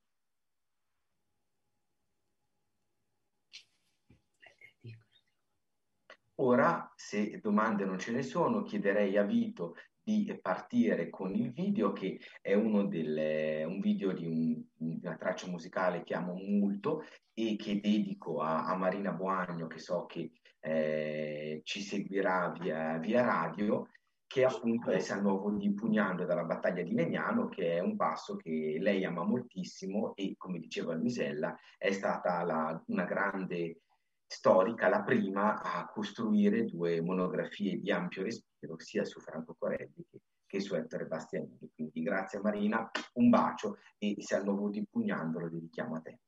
Ora, se domande non ce ne sono, chiederei a Vito di partire con il video che è uno delle, un video di un, una traccia musicale che amo molto e che dedico a, a Marina Boagno che so che eh, ci seguirà via, via radio che appunto è San Nuovo di Pugnando dalla battaglia di Legnano, che è un passo che lei ama moltissimo e, come diceva Luisella, è stata la, una grande storica, la prima a costruire due monografie di ampio respiro, sia su Franco Corelli che, che su Ettore Bastianini. Quindi grazie Marina, un bacio e San Nuovo di Pugnando lo dedichiamo a te.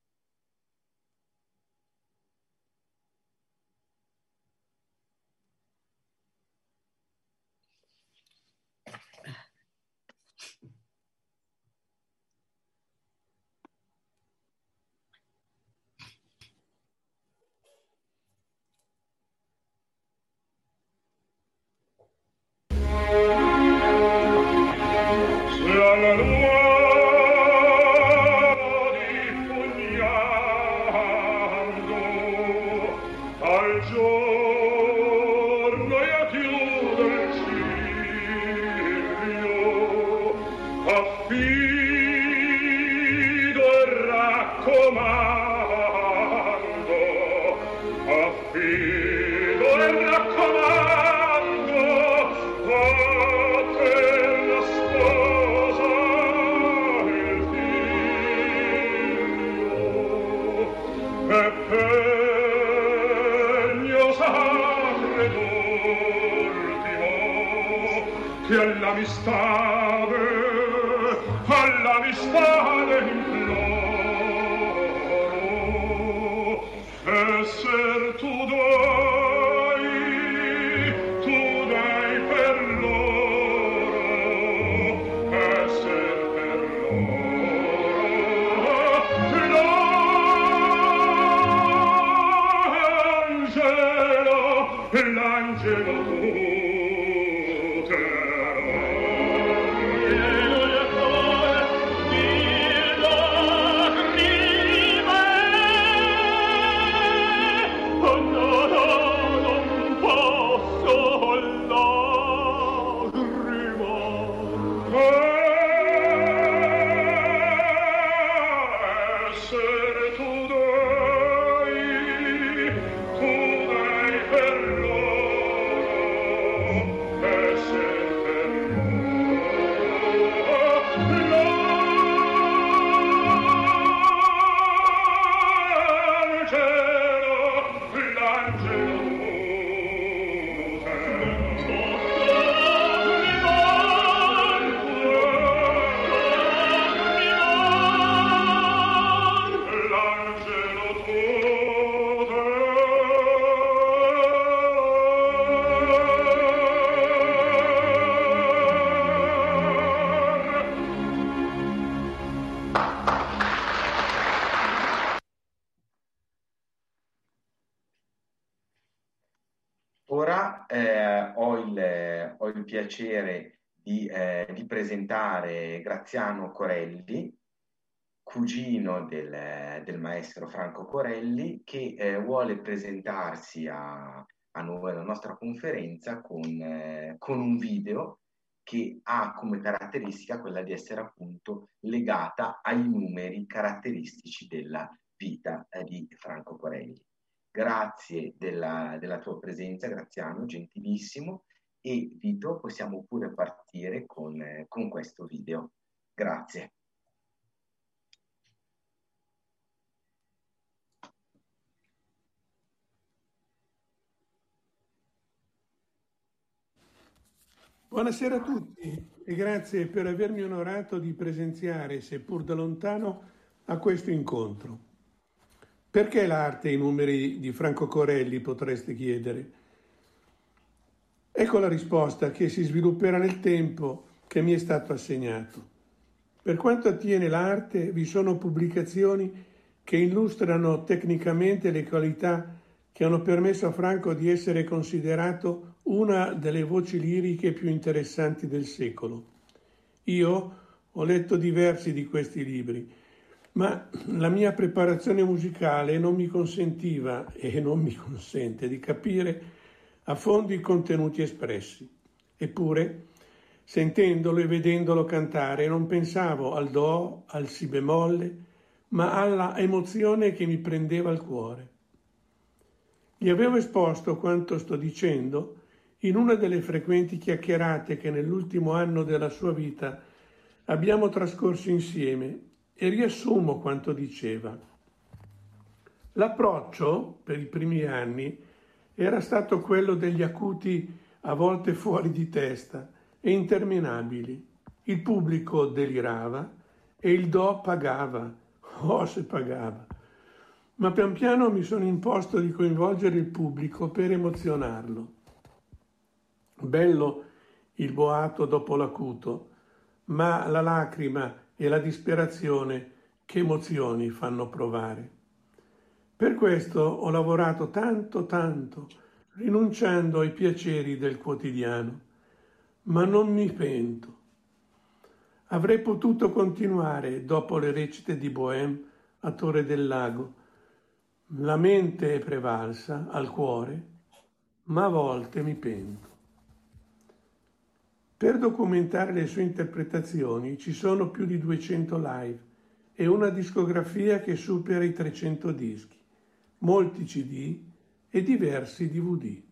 Piacere di, eh, di presentare Graziano Corelli, cugino del, del maestro Franco Corelli, che eh, vuole presentarsi a, a noi, alla nostra conferenza, con, eh, con un video che ha come caratteristica quella di essere appunto legata ai numeri caratteristici della vita eh, di Franco Corelli. Grazie della, della tua presenza, Graziano, gentilissimo. E Vito, possiamo pure partire con, eh, con questo video. Grazie. Buonasera a tutti e grazie per avermi onorato di presenziare, seppur da lontano, a questo incontro. Perché l'arte e i numeri di Franco Corelli, potreste chiedere? Ecco la risposta che si svilupperà nel tempo che mi è stato assegnato. Per quanto attiene l'arte, vi sono pubblicazioni che illustrano tecnicamente le qualità che hanno permesso a Franco di essere considerato una delle voci liriche più interessanti del secolo. Io ho letto diversi di questi libri, ma la mia preparazione musicale non mi consentiva e non mi consente di capire a fondo i contenuti espressi. Eppure, sentendolo e vedendolo cantare, non pensavo al do, al si bemolle, ma alla emozione che mi prendeva il cuore. Gli avevo esposto quanto sto dicendo in una delle frequenti chiacchierate che nell'ultimo anno della sua vita abbiamo trascorso insieme e riassumo quanto diceva. L'approccio per i primi anni era stato quello degli acuti a volte fuori di testa e interminabili. Il pubblico delirava e il do pagava, oh se pagava. Ma pian piano mi sono imposto di coinvolgere il pubblico per emozionarlo. Bello il boato dopo l'acuto, ma la lacrima e la disperazione che emozioni fanno provare. Per questo ho lavorato tanto, tanto, rinunciando ai piaceri del quotidiano, ma non mi pento. Avrei potuto continuare dopo le recite di Bohème a Torre del Lago. La mente è prevalsa al cuore, ma a volte mi pento. Per documentare le sue interpretazioni ci sono più di 200 live e una discografia che supera i 300 dischi, molti CD e diversi DVD.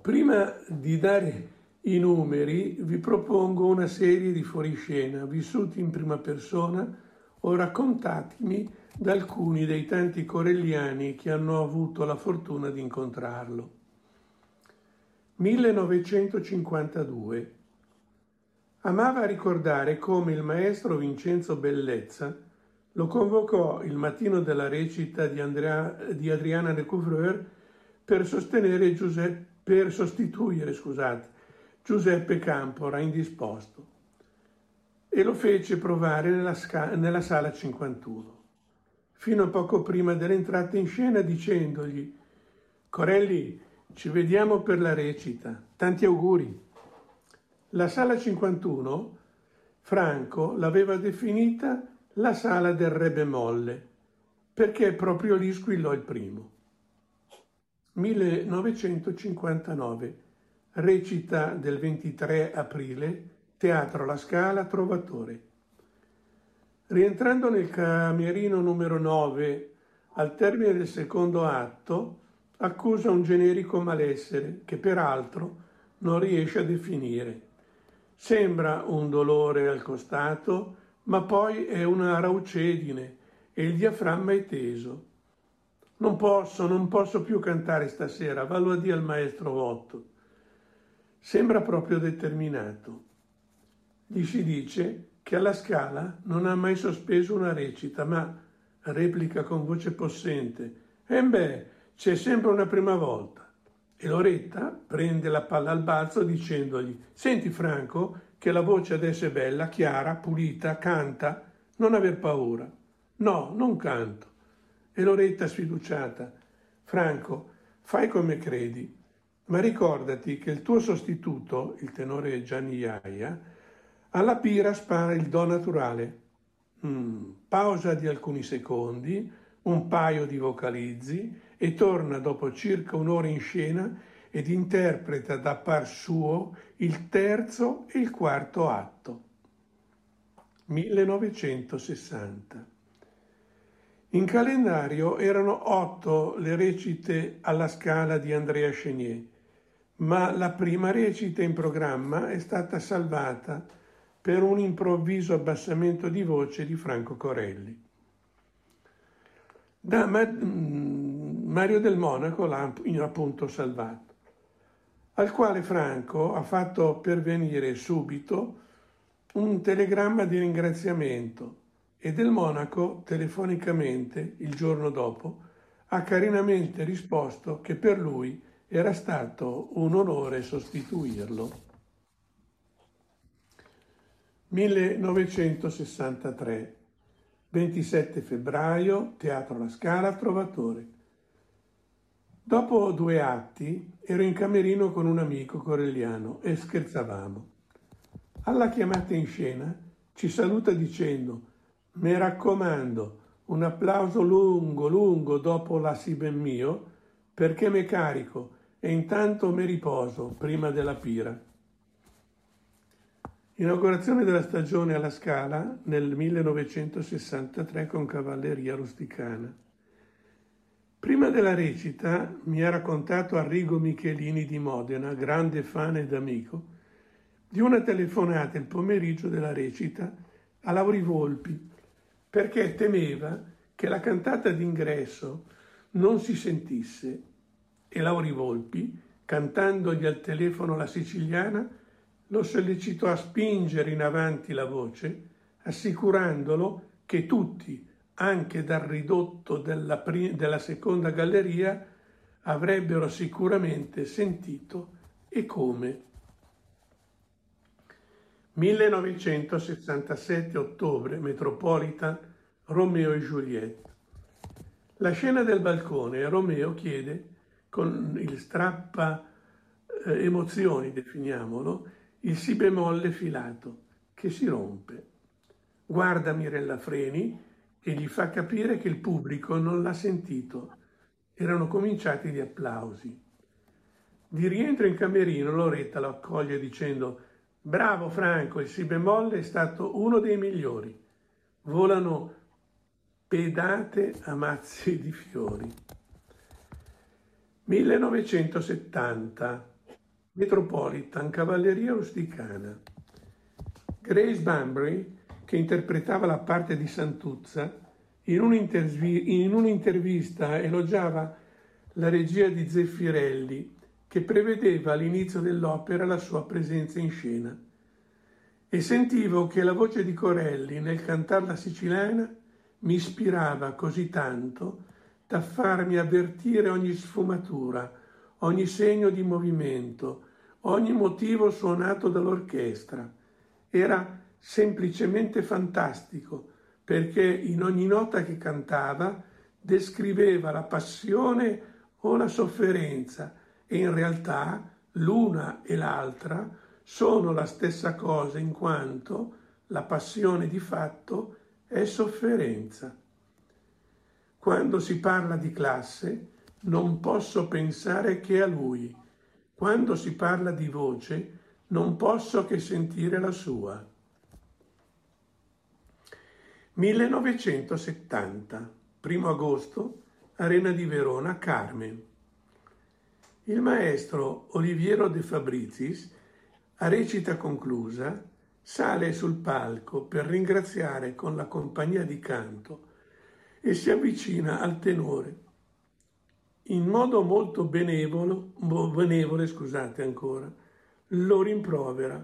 Prima di dare i numeri vi propongo una serie di fuoriscena vissuti in prima persona o raccontatemi da alcuni dei tanti corelliani che hanno avuto la fortuna di incontrarlo. 1952. Amava ricordare come il maestro Vincenzo Bellezza lo convocò il mattino della recita di, Andrea, di Adriana de Couvreur per, Giuseppe, per sostituire scusate, Giuseppe Campora indisposto. E lo fece provare nella, sca- nella sala 51, fino a poco prima dell'entrata in scena dicendogli Corelli, ci vediamo per la recita, tanti auguri. La sala 51, Franco l'aveva definita la sala del re bemolle, perché proprio lì squillò il primo. 1959, recita del 23 aprile Teatro La Scala, Trovatore. Rientrando nel camerino numero 9, al termine del secondo atto, accusa un generico malessere che peraltro non riesce a definire. Sembra un dolore al costato, ma poi è una raucedine e il diaframma è teso. Non posso, non posso più cantare stasera, vallo a dire al maestro Votto. Sembra proprio determinato. Gli si dice che alla Scala non ha mai sospeso una recita, ma replica con voce possente: E beh, c'è sempre una prima volta. E Loretta prende la palla al balzo dicendogli: Senti Franco, che la voce adesso è bella, chiara, pulita, canta, non aver paura. No, non canto. E Loretta sfiduciata: Franco, fai come credi, ma ricordati che il tuo sostituto, il tenore Gianni Iaia, alla pira spara il do naturale. Mm, pausa di alcuni secondi, un paio di vocalizzi e torna dopo circa un'ora in scena ed interpreta da par suo il terzo e il quarto atto. 1960. In calendario erano otto le recite alla scala di Andrea Chenier, ma la prima recita in programma è stata salvata per un improvviso abbassamento di voce di Franco Corelli. Da mm, Mario del Monaco l'ha appunto salvato, al quale Franco ha fatto pervenire subito un telegramma di ringraziamento e del Monaco telefonicamente il giorno dopo ha carinamente risposto che per lui era stato un onore sostituirlo. 1963, 27 febbraio, Teatro La Scala, Trovatore. Dopo due atti ero in camerino con un amico corelliano e scherzavamo. Alla chiamata in scena ci saluta dicendo mi raccomando un applauso lungo, lungo dopo la si ben mio perché me carico e intanto mi riposo prima della pira. Inaugurazione della stagione alla Scala nel 1963 con cavalleria rusticana. Prima della recita mi ha raccontato Arrigo Michelini di Modena, grande fan ed amico, di una telefonata il pomeriggio della recita a Lauri Volpi perché temeva che la cantata d'ingresso non si sentisse. E Lauri Volpi, cantandogli al telefono la siciliana, lo sollecitò a spingere in avanti la voce, assicurandolo che tutti, anche dal ridotto della, prima, della seconda galleria, avrebbero sicuramente sentito e come. 1967 ottobre, Metropolitan, Romeo e Juliette. La scena del balcone, Romeo chiede, con il strappa eh, emozioni, definiamolo, il si bemolle filato che si rompe. Guarda Mirella Freni e gli fa capire che il pubblico non l'ha sentito. Erano cominciati gli applausi. Di rientro in camerino Loretta lo accoglie dicendo Bravo Franco, il si bemolle è stato uno dei migliori. Volano pedate a mazzi di fiori. 1970 Metropolitan, cavalleria rusticana. Grace Banbury, che interpretava la parte di Santuzza, in, un'intervi- in un'intervista elogiava la regia di Zeffirelli che prevedeva all'inizio dell'opera la sua presenza in scena. E sentivo che la voce di Corelli nel cantar la siciliana mi ispirava così tanto da farmi avvertire ogni sfumatura, ogni segno di movimento, ogni motivo suonato dall'orchestra. Era semplicemente fantastico perché in ogni nota che cantava descriveva la passione o la sofferenza e in realtà l'una e l'altra sono la stessa cosa in quanto la passione di fatto è sofferenza. Quando si parla di classe non posso pensare che a lui. Quando si parla di voce non posso che sentire la sua. 1970, 1 agosto, Arena di Verona, Carmen. Il maestro Oliviero De Fabrizis, a recita conclusa, sale sul palco per ringraziare con la compagnia di canto e si avvicina al tenore. In modo molto benevolo, benevole, scusate ancora, lo rimprovera.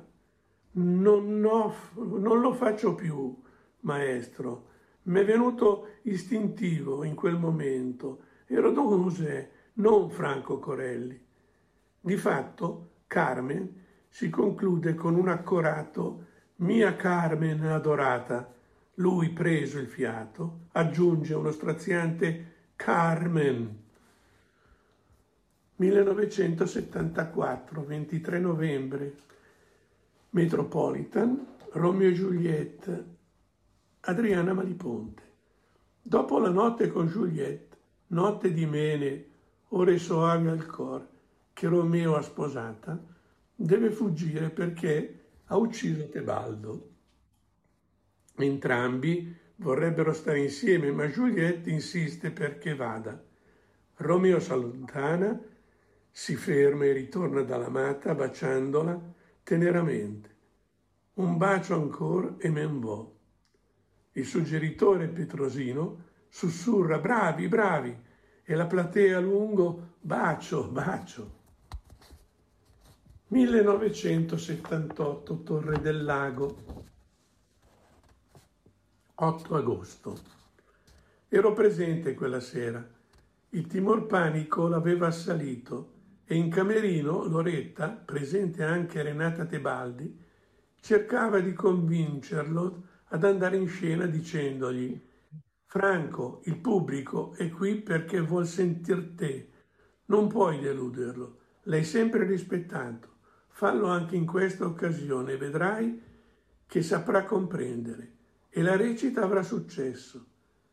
Non, ho, non lo faccio più, maestro. Mi è venuto istintivo in quel momento. Ero Don José, non Franco Corelli. Di fatto, Carmen si conclude con un accorato Mia Carmen adorata. Lui, preso il fiato, aggiunge uno straziante Carmen. 1974, 23 novembre, Metropolitan, Romeo e Juliette, Adriana Maliponte. Dopo la notte con Juliette, notte di mene, ore soavi al cor, che Romeo ha sposata, deve fuggire perché ha ucciso Tebaldo. Entrambi vorrebbero stare insieme, ma Juliette insiste perché vada. Romeo si allontana, si ferma e ritorna dall'amata baciandola teneramente. Un bacio ancora e men va. Il suggeritore Petrosino sussurra bravi, bravi e la platea a lungo bacio, bacio. 1978 Torre del Lago 8 agosto Ero presente quella sera. Il timor panico l'aveva assalito e in camerino Loretta, presente anche Renata Tebaldi, cercava di convincerlo ad andare in scena dicendogli Franco, il pubblico è qui perché vuol sentir te. Non puoi deluderlo. L'hai sempre rispettato. Fallo anche in questa occasione, vedrai che saprà comprendere e la recita avrà successo.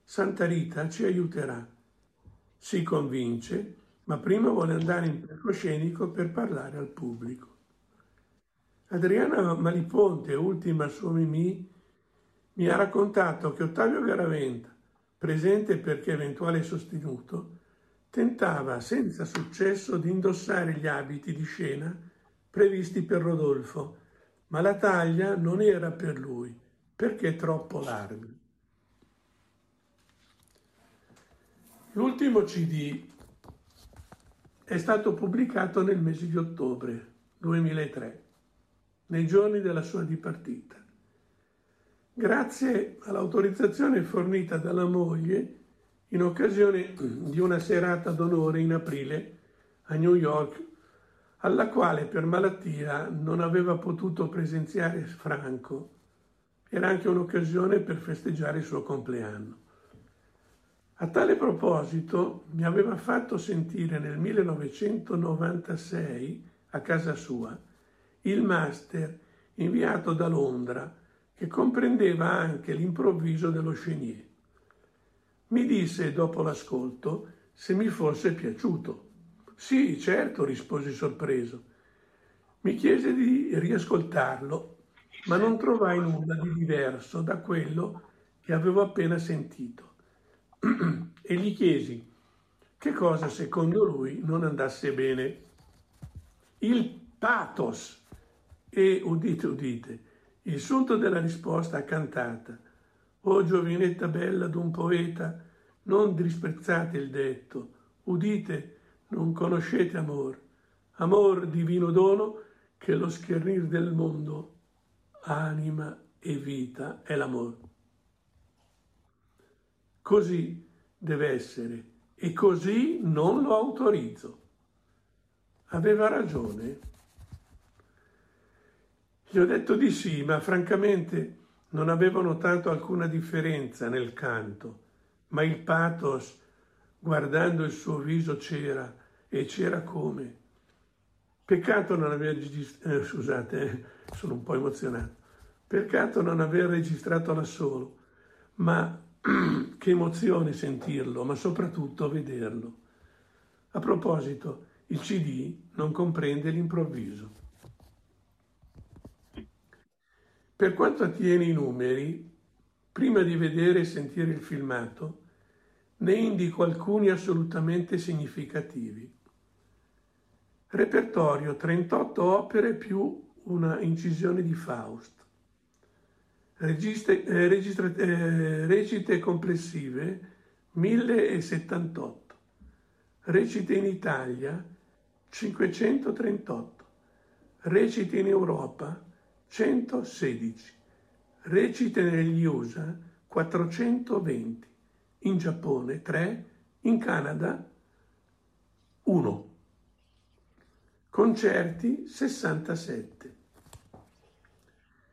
Santa Rita ci aiuterà. Si convince, ma prima vuole andare in palcoscenico per parlare al pubblico. Adriana Maliponte, ultima sua Mimì, mi ha raccontato che Ottavio Garaventa, presente perché eventuale sostenuto, tentava senza successo di indossare gli abiti di scena previsti per Rodolfo, ma la taglia non era per lui perché troppo larga. L'ultimo CD è stato pubblicato nel mese di ottobre 2003, nei giorni della sua dipartita. Grazie all'autorizzazione fornita dalla moglie in occasione di una serata d'onore in aprile a New York, alla quale per malattia non aveva potuto presenziare Franco. Era anche un'occasione per festeggiare il suo compleanno. A tale proposito mi aveva fatto sentire nel 1996 a casa sua il master inviato da Londra che comprendeva anche l'improvviso dello Chenier. Mi disse dopo l'ascolto se mi fosse piaciuto. Sì, certo, risposi sorpreso. Mi chiese di riascoltarlo, ma non trovai nulla di diverso da quello che avevo appena sentito. (clears throat) e gli chiesi che cosa secondo lui non andasse bene. Il pathos e, udite, udite, il sunto della risposta cantata. O giovinetta bella d'un poeta, non disprezzate il detto. Udite, non conoscete amor. Amor divino dono che lo schernir del mondo, anima e vita è l'amor. Così deve essere e così non lo autorizzo. Aveva ragione. Gli ho detto di sì, ma francamente non avevo notato alcuna differenza nel canto, ma il pathos, guardando il suo viso, c'era e c'era come. Peccato non aver registrato, eh, scusate, eh, sono un po' emozionato. Peccato non aver registrato da solo, ma (clears throat) che emozione sentirlo, ma soprattutto vederlo. A proposito, il CD non comprende l'improvviso. Per quanto attiene i numeri, prima di vedere e sentire il filmato, ne indico alcuni assolutamente significativi. Repertorio 38 opere più una incisione di Faust. Registe, eh, registra, eh, recite complessive 1078. Recite in Italia 538. Recite in Europa 116. Recite negli USA 420. In Giappone 3. In Canada 1. Concerti 67.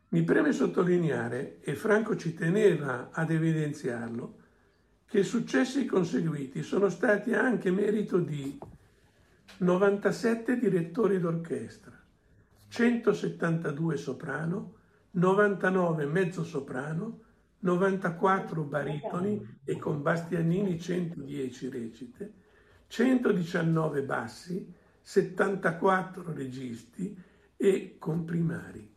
Mi preme sottolineare, e Franco ci teneva ad evidenziarlo, che i successi conseguiti sono stati anche merito di 97 direttori d'orchestra, 172 soprano, 99 mezzo soprano, 94 baritoni e con Bastianini 110 recite, 119 bassi, 74 registi e comprimari.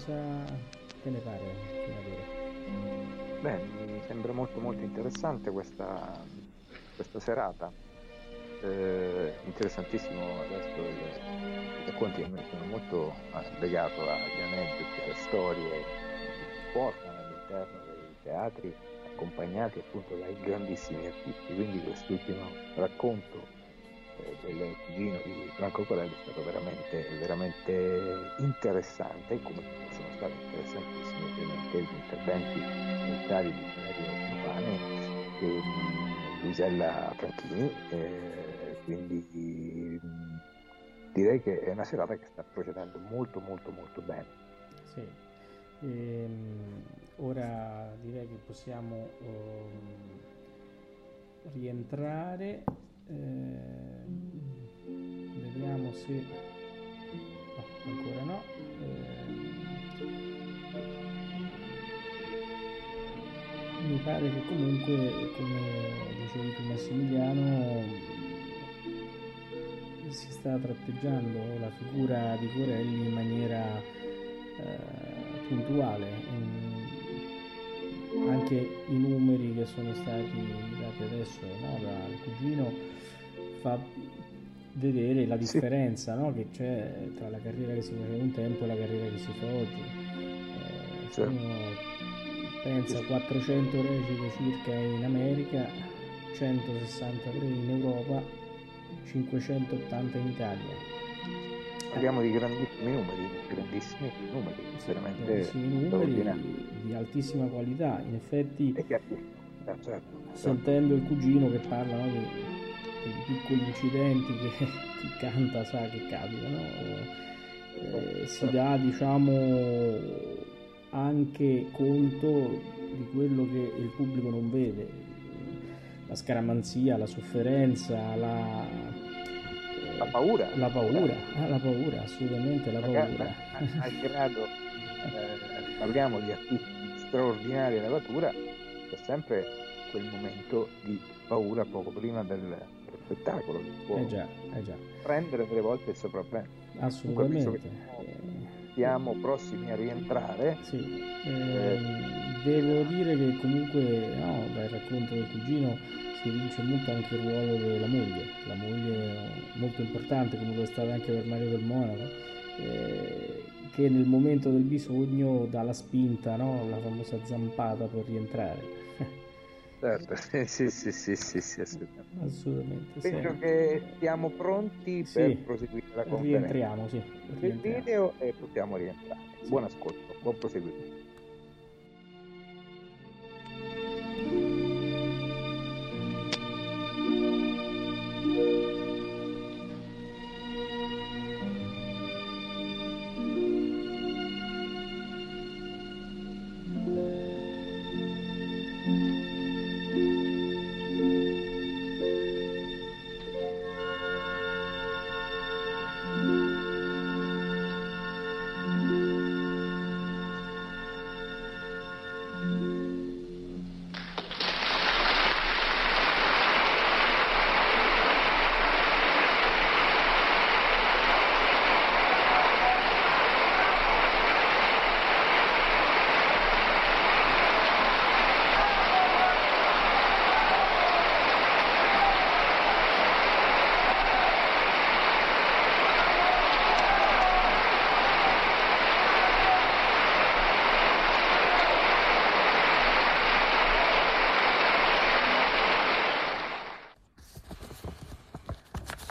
Cosa te ne pare Beh, mi sembra molto molto interessante questa, questa serata. Eh, interessantissimo adesso i racconti sono molto legato agli aneddoti, alle storie che portano all'interno dei teatri accompagnati appunto dai grandissimi artisti, quindi quest'ultimo racconto del cugino di Franco Corelli è stato veramente, veramente interessante, come sono stati interessantissimi ovviamente gli interventi militari di Valerio Campane e Luisella Franchini, eh, quindi direi che è una serata che sta procedendo molto molto molto bene. Sì. Ehm, ora direi che possiamo um, rientrare eh, vediamo se no, ancora no. Eh, mi pare che comunque come dicevi tu Massimiliano si sta tratteggiando la figura di Corelli in maniera eh, puntuale anche i numeri che sono stati dati adesso no, dal cugino fa vedere la differenza sì. no? che c'è tra la carriera che si faceva un tempo e la carriera che si fa oggi. Eh, sono, pensa, 400 recite circa in America, 163 in Europa, 580 in Italia. Parliamo di grandissimi numeri, grandissimi numeri, veramente grandissimi numeri di altissima qualità. In effetti, eh, certo, certo. sentendo il cugino che parla no, di dei piccoli incidenti che (laughs) chi canta sa che capitano, eh, si dà diciamo anche conto di quello che il pubblico non vede, la scaramanzia, la sofferenza, la, la paura. La paura, ah, la paura, assolutamente la paura. Malgrado (laughs) eh, parliamo di artisti di straordinaria levatura, c'è sempre quel momento di paura poco prima del, spettacolo che può eh già, eh già. prendere delle volte il sopravvento. Assolutamente. Siamo prossimi a rientrare. Sì. Eh, devo dire che comunque no, dal racconto del cugino si evince molto anche il ruolo della moglie, la moglie molto importante come lo è stata anche per Mario del Monaco, eh, che nel momento del bisogno dà la spinta, no? la famosa zampata per rientrare. Certo, (laughs) sì, sì, sì, sì, sì, sì assolutamente. assolutamente Penso sì. che siamo pronti per proseguire la conferenza. rientriamo, sì, rientriamo. video e possiamo rientrare. Buon ascolto, buon proseguimento.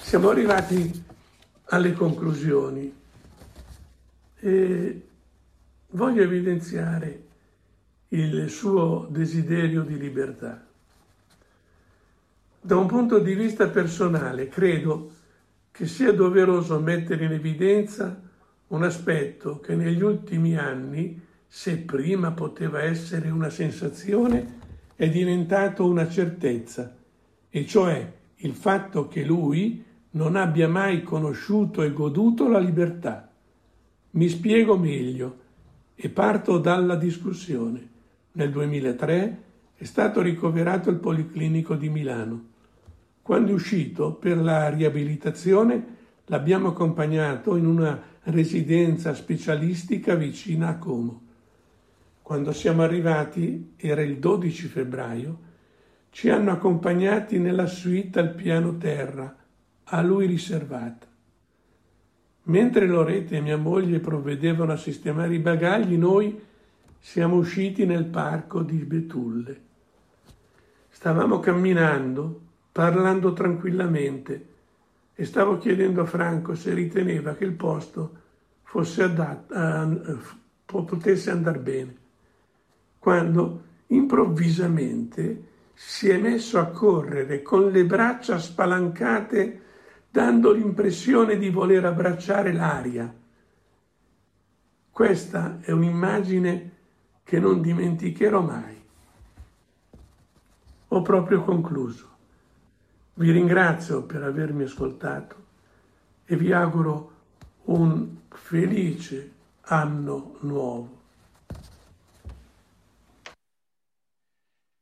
Siamo arrivati alle conclusioni e voglio evidenziare il suo desiderio di libertà. Da un punto di vista personale, credo che sia doveroso mettere in evidenza un aspetto che negli ultimi anni, se prima poteva essere una sensazione, è diventato una certezza, e cioè il fatto che lui non abbia mai conosciuto e goduto la libertà. Mi spiego meglio e parto dalla discussione. Nel 2003 è stato ricoverato al Policlinico di Milano. Quando è uscito per la riabilitazione l'abbiamo accompagnato in una residenza specialistica vicina a Como. Quando siamo arrivati, era il 12 febbraio, ci hanno accompagnati nella suite al piano terra, a lui riservata. Mentre Loretta e mia moglie provvedevano a sistemare i bagagli, noi siamo usciti nel parco di Betulle. Stavamo camminando, parlando tranquillamente, e stavo chiedendo a Franco se riteneva che il posto fosse adatto, eh, potesse andare bene, quando improvvisamente si è messo a correre con le braccia spalancate dando l'impressione di voler abbracciare l'aria. Questa è un'immagine che non dimenticherò mai. Ho proprio concluso. Vi ringrazio per avermi ascoltato e vi auguro un felice anno nuovo.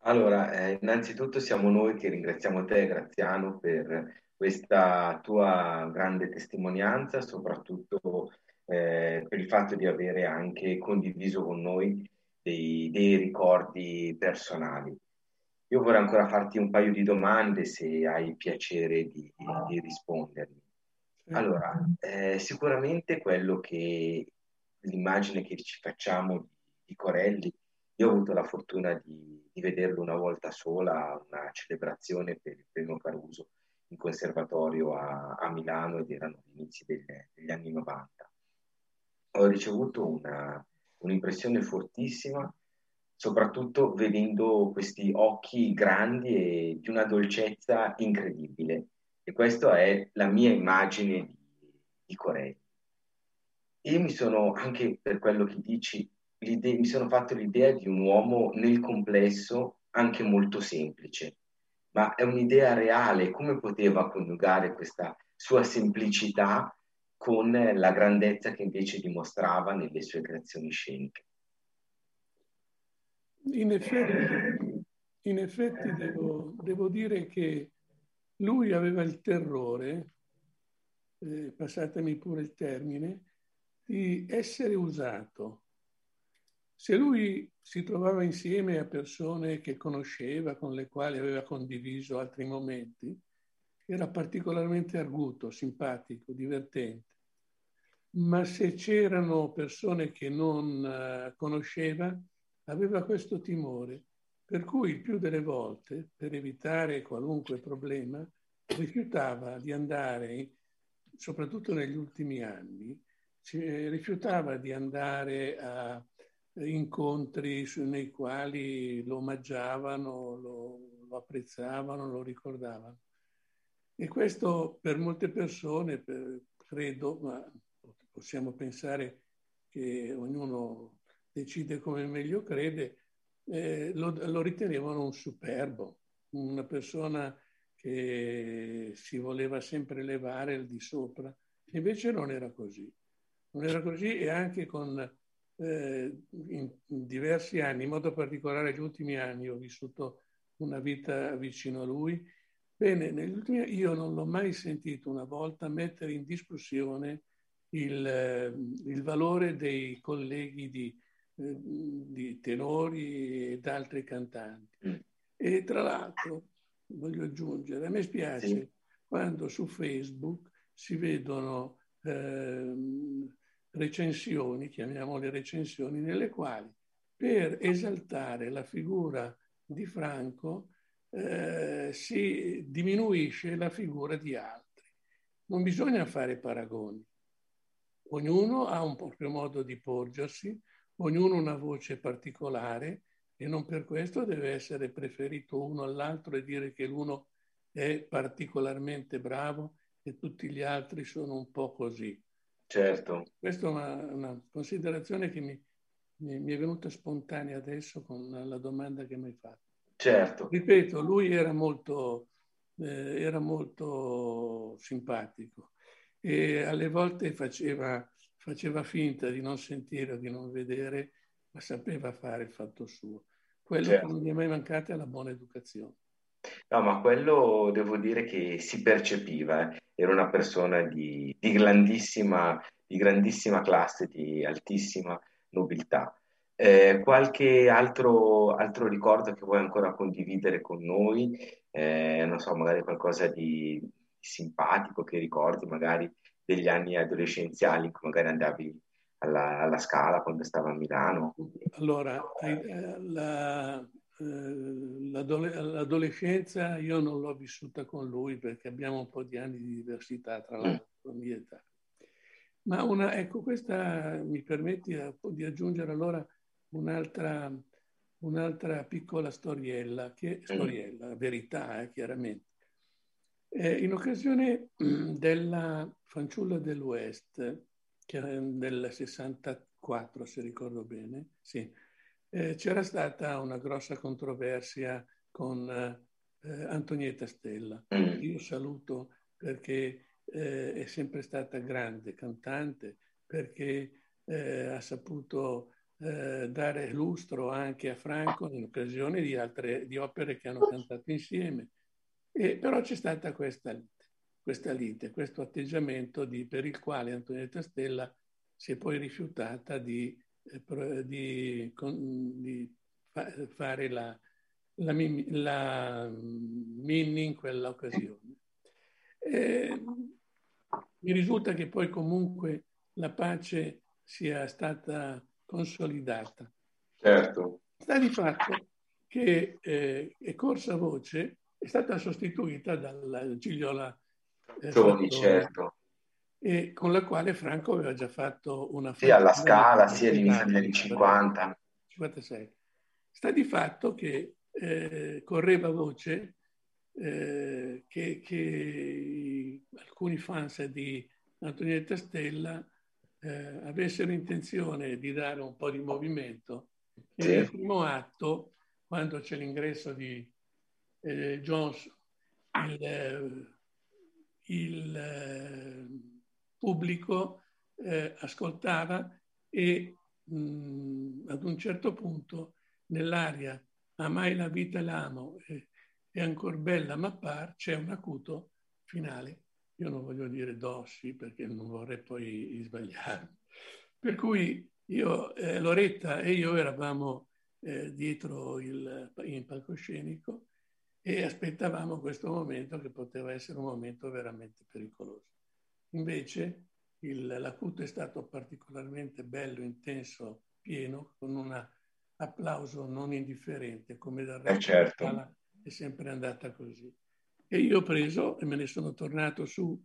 Allora, eh, innanzitutto siamo noi che ringraziamo te, Graziano, per questa tua grande testimonianza, soprattutto eh, per il fatto di avere anche condiviso con noi dei, dei ricordi personali. Io vorrei ancora farti un paio di domande se hai piacere di, di rispondermi. Allora, eh, sicuramente quello che l'immagine che ci facciamo di, Corelli, io ho avuto la fortuna di, di vederlo una volta sola a una celebrazione per il premio Caruso in conservatorio a, a Milano ed erano gli inizi degli, degli anni 90. Ho ricevuto una, un'impressione fortissima, soprattutto vedendo questi occhi grandi e di una dolcezza incredibile. E questa è la mia immagine di, di Corelli. E mi sono, anche per quello che dici, mi sono fatto l'idea di un uomo nel complesso anche molto semplice, ma è un'idea reale, come poteva coniugare questa sua semplicità con la grandezza che invece dimostrava nelle sue creazioni sceniche. In effetti, in effetti devo, devo dire che lui aveva il terrore, eh, passatemi pure il termine, di essere usato. Se lui si trovava insieme a persone che conosceva, con le quali aveva condiviso altri momenti, era particolarmente arguto, simpatico, divertente. Ma se c'erano persone che non uh, conosceva, aveva questo timore, per cui il più delle volte, per evitare qualunque problema, rifiutava di andare, soprattutto negli ultimi anni, rifiutava di andare a incontri nei quali lo omaggiavano, lo, lo apprezzavano, lo ricordavano. E questo per molte persone, per, credo, ma possiamo pensare che ognuno decide come meglio crede, eh, lo, lo, ritenevano un superbo, una persona che si voleva sempre levare al di sopra. Invece non era così. Non era così e anche con eh, in diversi anni, in modo particolare negli ultimi anni, ho vissuto una vita vicino a lui Bene, negli ultimi anni io non l'ho mai sentito una volta mettere in discussione il, eh, il valore dei colleghi di, eh, di, tenori ed altri cantanti. Mm. E tra l'altro, voglio aggiungere, a me spiace sì. quando su Facebook si vedono eh, recensioni, chiamiamole recensioni, nelle quali per esaltare la figura di Franco eh, si diminuisce la figura di altri. Non bisogna fare paragoni. Ognuno ha un proprio modo di porgersi, ognuno una voce particolare e non per questo deve essere preferito uno all'altro e dire che l'uno è particolarmente bravo e tutti gli altri sono un po' così. Certo. Questa è una, una considerazione che mi, mi, mi, è venuta spontanea adesso con la domanda che mi hai fatto. Certo. Ripeto, lui era molto, eh, era molto simpatico e alle volte faceva, faceva finta di non sentire o di non vedere, ma sapeva fare il fatto suo. Quello certo. che non gli è mai mancato è la buona educazione. No, ma quello devo dire che si percepiva, eh. era una persona di, di, grandissima, di grandissima classe, di altissima nobiltà. Eh, qualche altro, altro, ricordo che vuoi ancora condividere con noi? Eh, non so, magari qualcosa di, di, simpatico che ricordi, magari degli anni adolescenziali, magari andavi alla, alla Scala quando stava a Milano. Allora, eh, la, eh, l'adolescenza io non l'ho vissuta con lui perché abbiamo un po' di anni di diversità tra mm. l'altro, mm. mia età. Ma una, ecco, questa mi permetti di aggiungere allora un'altra, un'altra piccola storiella, che, storiella, verità eh, chiaramente. Eh, in occasione (clears throat) della fanciulla dell'Ouest, che del 64 se ricordo bene, sì, eh, c'era stata una grossa controversia con eh, Antonietta Stella. Mm. Io saluto perché eh, è sempre stata grande cantante, perché eh, ha saputo eh, dare lustro anche a Franco in occasione di altre di opere che hanno cantato insieme. E, però c'è stata questa lite, questa lite questo atteggiamento di, per il quale Antonietta Stella si è poi rifiutata di, eh, di, con, di fa, fare la, la, la Minni in quella occasione. E, mi risulta che poi comunque la pace sia stata consolidata. Certo. Sta di fatto che eh, è corsa voce, è stata sostituita dalla Gigliola eh, Gioni, certo. E con la quale Franco aveva già fatto una... Sì, alla Scala, sia all'inizio degli anni 50. 56. Sta di fatto che eh, correva voce eh, che, che, alcuni fans di Antonietta Stella eh, avessero intenzione di dare un po' di movimento e sì. nel primo atto, quando c'è l'ingresso di eh, Jones, il, il eh, pubblico eh, ascoltava e mh, ad un certo punto nell'aria Amai la vita l'amo e, è ancora bella ma par c'è un acuto finale. Io non voglio dire dossi perché non vorrei poi sbagliare. Per cui io, eh, Loretta e io eravamo eh, dietro il, in palcoscenico e aspettavamo questo momento che poteva essere un momento veramente pericoloso. Invece il, l'acuto è stato particolarmente bello, intenso, pieno, con un applauso non indifferente, come del resto eh certo. la è sempre andata così. E io ho preso e me ne sono tornato su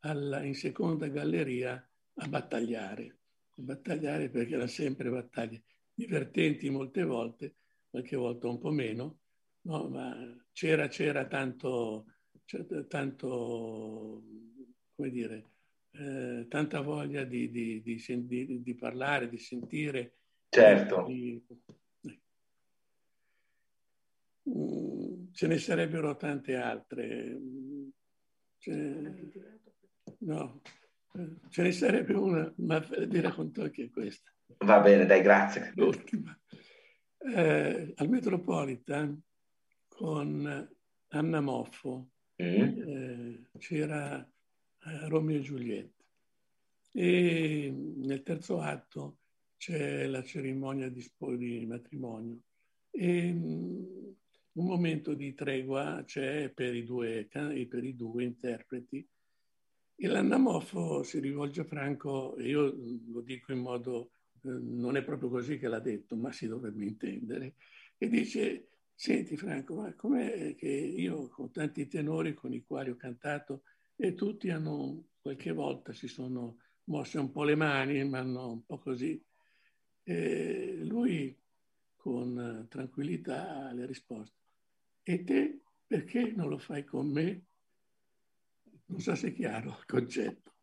alla, in seconda galleria a battagliare, a battagliare perché erano sempre battaglie divertenti molte volte, qualche volta un po' meno, no? ma c'era, c'era tanto, c'era tanto, come dire, eh, tanta voglia di, di, di, di, parlare, di sentire. Certo. Mm, ce ne sarebbero tante altre. Ce, no, ce ne sarebbe una, ma vi racconto anche questa. Va bene, dai, grazie. L'ultima. Eh, al Metropolitan con Anna Moffo mm. eh, c'era eh, Romeo e Giulietta. E nel terzo atto c'è la cerimonia di, di matrimonio. E mm, un momento di tregua c'è per i due, per i due interpreti. E l'Annamoffo si rivolge a Franco, e io lo dico in modo, eh, non è proprio così che l'ha detto, ma si dovrebbe intendere, e dice, senti Franco, ma com'è che io con tanti tenori con i quali ho cantato e tutti hanno, qualche volta si sono mosse un po' le mani, ma hanno un po' così. E lui con tranquillità le risposte. E te perché non lo fai con me? Non so se è chiaro il concetto.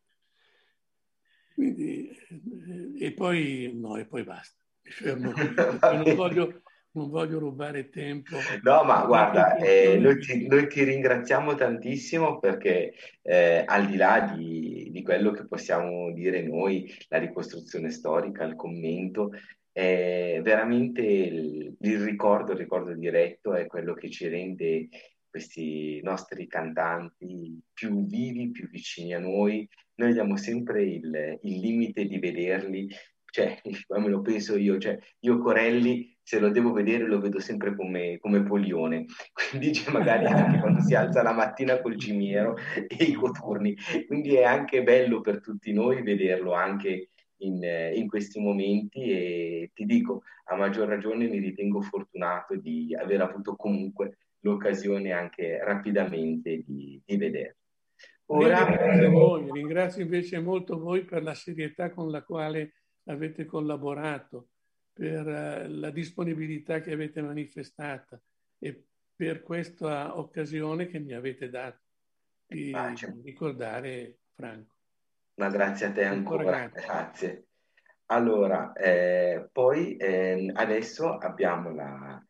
Quindi, eh, e poi, no, e poi basta. Mi fermo. non, (laughs) voglio, non voglio rubare tempo. No, ma guarda, eh, noi, ti, noi, ti, ringraziamo tantissimo perché eh, al di là di, di, quello che possiamo dire noi, la ricostruzione storica, il commento, è veramente il, il, ricordo, il ricordo diretto è quello che ci rende questi nostri cantanti più vivi, più vicini a noi. Noi abbiamo sempre il, il limite di vederli, cioè, (laughs) come lo penso io, cioè, io Corelli se lo devo vedere lo vedo sempre come, come Polione, (laughs) quindi c'è magari anche (laughs) quando si alza la mattina col cimiero e i coturni, quindi è anche bello per tutti noi vederlo anche in, in, questi momenti e ti dico, a maggior ragione mi ritengo fortunato di aver avuto comunque l'occasione anche rapidamente di, di vederlo. Ora... Ringrazio, voi, ringrazio invece molto voi per la serietà con la quale avete collaborato, per eh, la disponibilità che avete manifestata e per questa occasione che mi avete dato di ricordare Franco. Ma grazie a te ancora, grazie. Allora, eh, poi eh, adesso abbiamo la,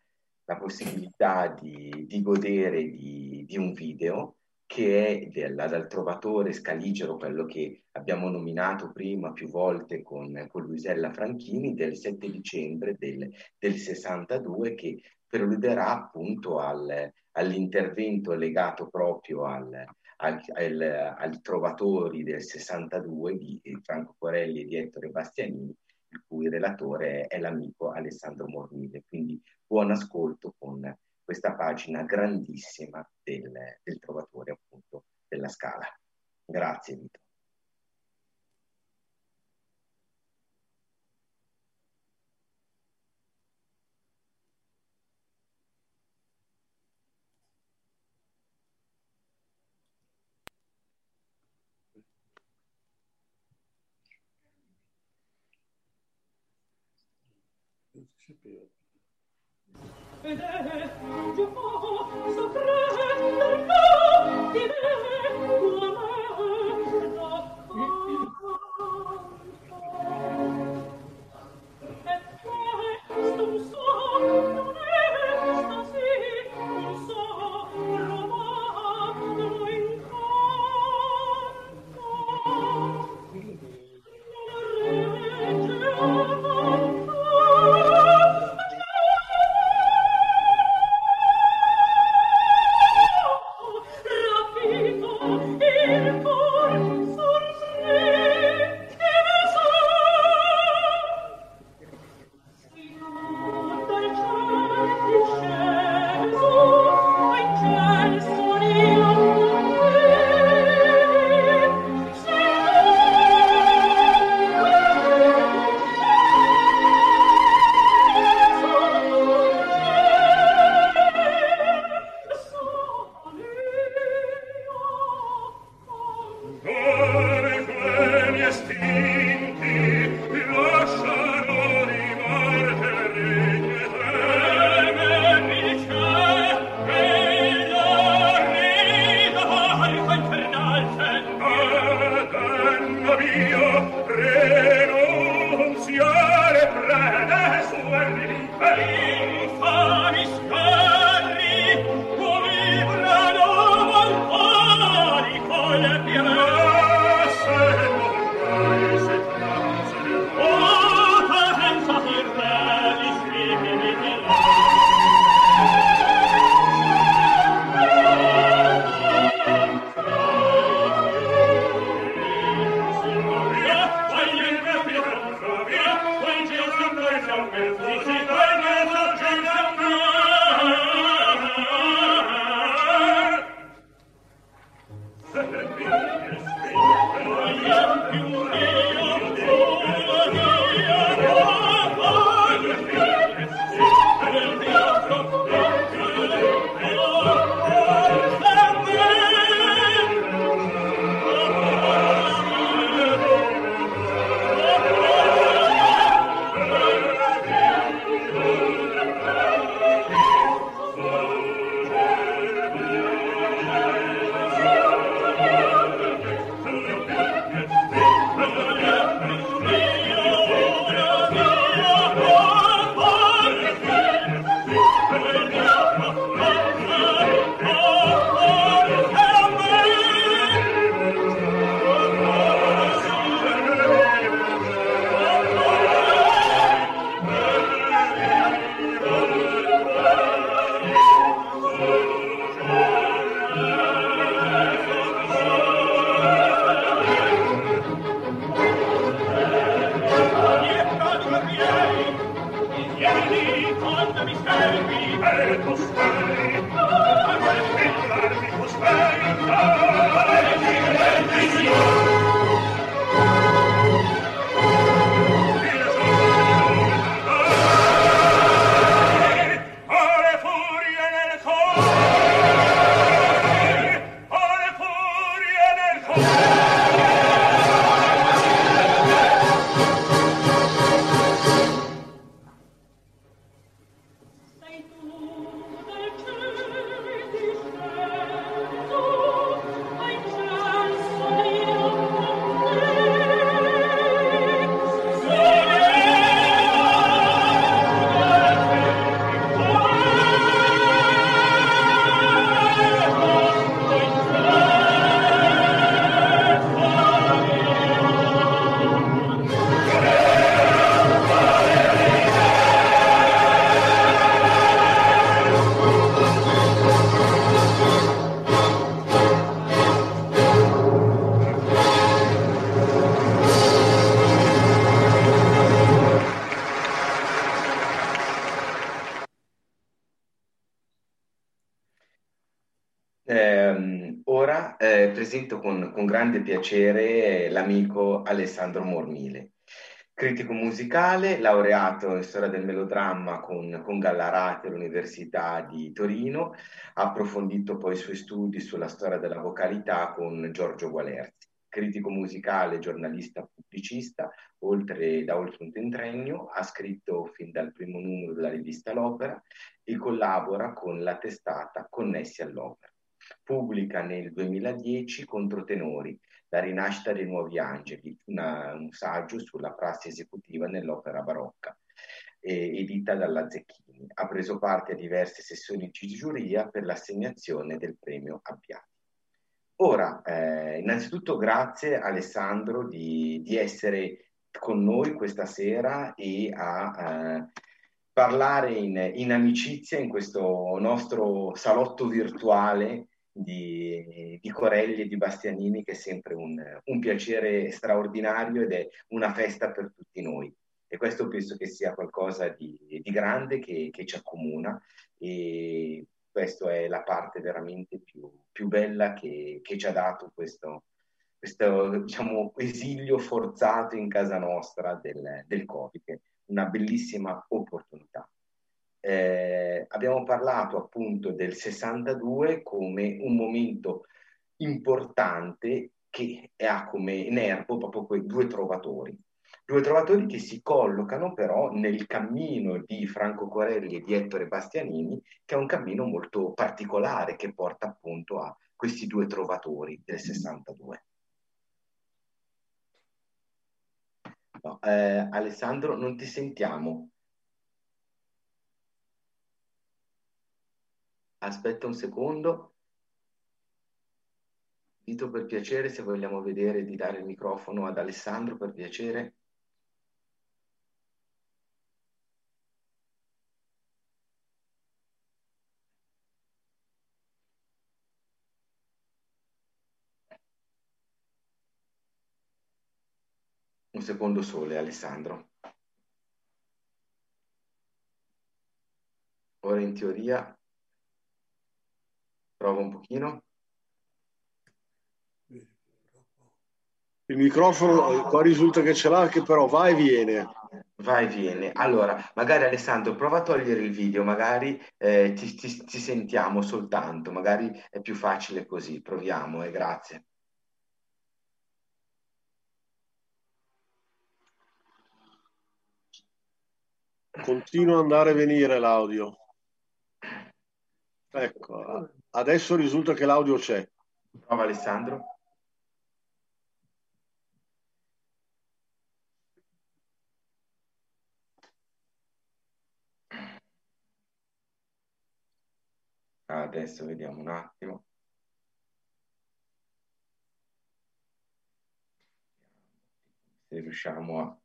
la possibilità di, di godere di, di, un video che è dal trovatore Scaligero, quello che abbiamo nominato prima più volte con, con Luisella Franchini, del 7 dicembre del, del 62, che preluderà appunto al, all'intervento legato proprio al, al, al, al Trovatori del 62 di Franco Corelli e di Ettore Bastianini, il cui relatore è, è l'amico Alessandro Mornile. Quindi buon ascolto con questa pagina grandissima del, del Trovatore appunto della Scala. Grazie Vito. Ed Oh, piacere l'amico Alessandro Mormile, critico musicale, laureato in storia del melodramma con, con Gallarati all'Università di Torino, ha approfondito poi i suoi studi sulla storia della vocalità con Giorgio Gualerzi. Critico musicale, giornalista pubblicista, oltre, da oltre un trentennio, ha scritto fin dal primo numero della rivista L'Opera e collabora con la testata Connessi all'Opera. Pubblica nel 2010 Controtenori, la rinascita dei nuovi angeli, una, un saggio sulla prassi esecutiva nell'opera barocca, eh, edita dalla Zecchini. Ha preso parte a diverse sessioni di giuria per l'assegnazione del premio Abbiati. Ora, eh, innanzitutto grazie Alessandro di, di, essere con noi questa sera e a eh, parlare in, in amicizia in questo nostro salotto virtuale di, di, Corelli e di Bastianini che è sempre un, un, piacere straordinario ed è una festa per tutti noi. E questo penso che sia qualcosa di, di grande che, che, ci accomuna e questa è la parte veramente più, più bella che, che, ci ha dato questo, questo diciamo, esilio forzato in casa nostra del, del Covid, una bellissima opportunità. Eh, abbiamo parlato appunto del 62 come un momento importante che ha come nervo proprio quei due trovatori. Due trovatori che si collocano però nel cammino di Franco Corelli e di Ettore Bastianini, che è un cammino molto particolare che porta appunto a questi due trovatori del 62. No, eh, Alessandro, non ti sentiamo. Aspetta un secondo. Vito, per piacere, se vogliamo vedere di dare il microfono ad Alessandro, per piacere. Un secondo sole, Alessandro. Ora in teoria prova un pochino. Il microfono qua risulta che ce l'ha, che però va e viene. Va e viene. Allora, magari Alessandro, prova a togliere il video, magari eh, ti, ti, ti, sentiamo soltanto, magari è più facile così. Proviamo, eh, grazie. Continua ad andare e venire l'audio. Ecco, adesso risulta che l'audio c'è. Prova Alessandro. Adesso vediamo un attimo. Se riusciamo a...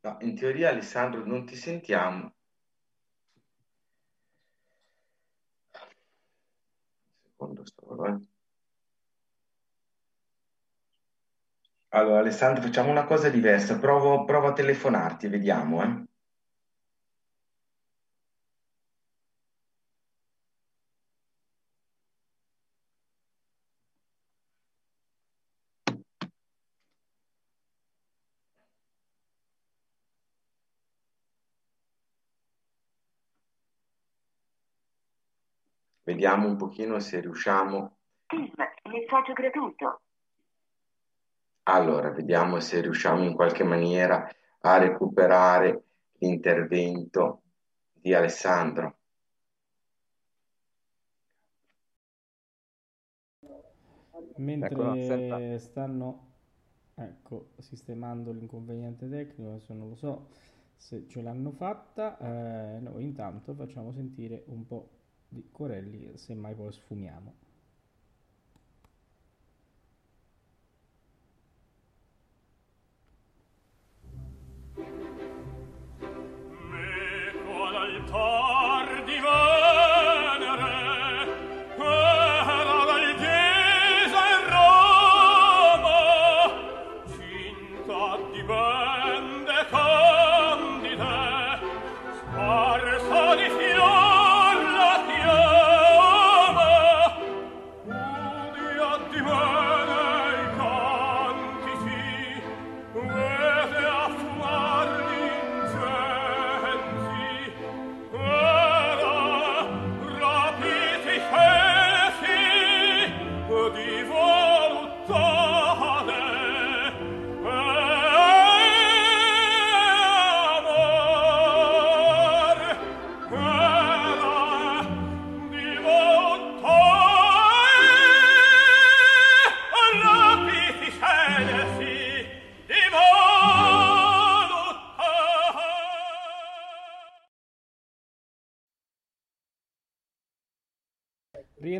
No, in teoria Alessandro non ti sentiamo. Un secondo solo, eh. Allora Alessandro facciamo una cosa diversa, provo, provo a telefonarti, vediamo, eh. Vediamo un pochino se riusciamo. Messaggio gratuito. Allora, vediamo se riusciamo in qualche maniera a recuperare l'intervento di Alessandro. Mentre ecco, stanno ecco, sistemando l'inconveniente tecnico, adesso non lo so se ce l'hanno fatta, eh, noi intanto facciamo sentire un po' di Corelli, semmai poi sfumiamo.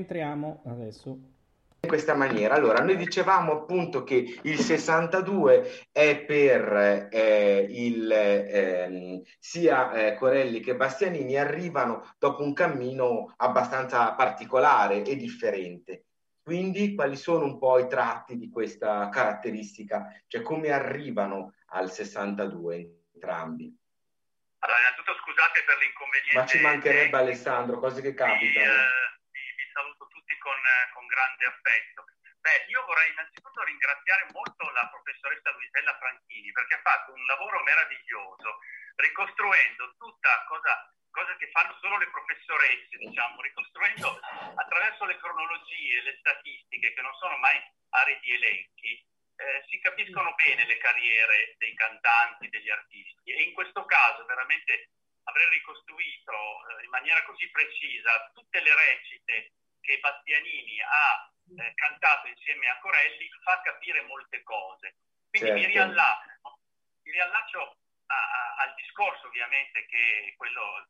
Rientriamo adesso. in questa maniera. Allora, noi dicevamo appunto che il 62 è per eh, il, ehm, sia eh, Corelli che Bastianini arrivano dopo un cammino abbastanza particolare e differente. Quindi, quali sono un po' i tratti di questa caratteristica? Cioè, come arrivano al 62 entrambi? Allora, innanzitutto scusate per l'inconveniente. Ma ci mancherebbe Alessandro, cose che capitano. eh, vi, vi saluto tutti con, eh, con grande affetto. Beh, io vorrei innanzitutto ringraziare molto la professoressa Luisella Franchini perché ha fatto un lavoro meraviglioso ricostruendo tutta cosa, cosa che fanno solo le professoresse, diciamo, ricostruendo attraverso le cronologie, le statistiche, che non sono mai aridi elenchi, eh, si capiscono bene le carriere dei cantanti, degli artisti e in questo caso veramente aver ricostruito eh, in maniera così precisa tutte le recite che Bastianini ha eh, cantato insieme a Corelli fa capire molte cose. Quindi Certo. mi riallaccio, mi riallaccio a- a- al discorso ovviamente che è quello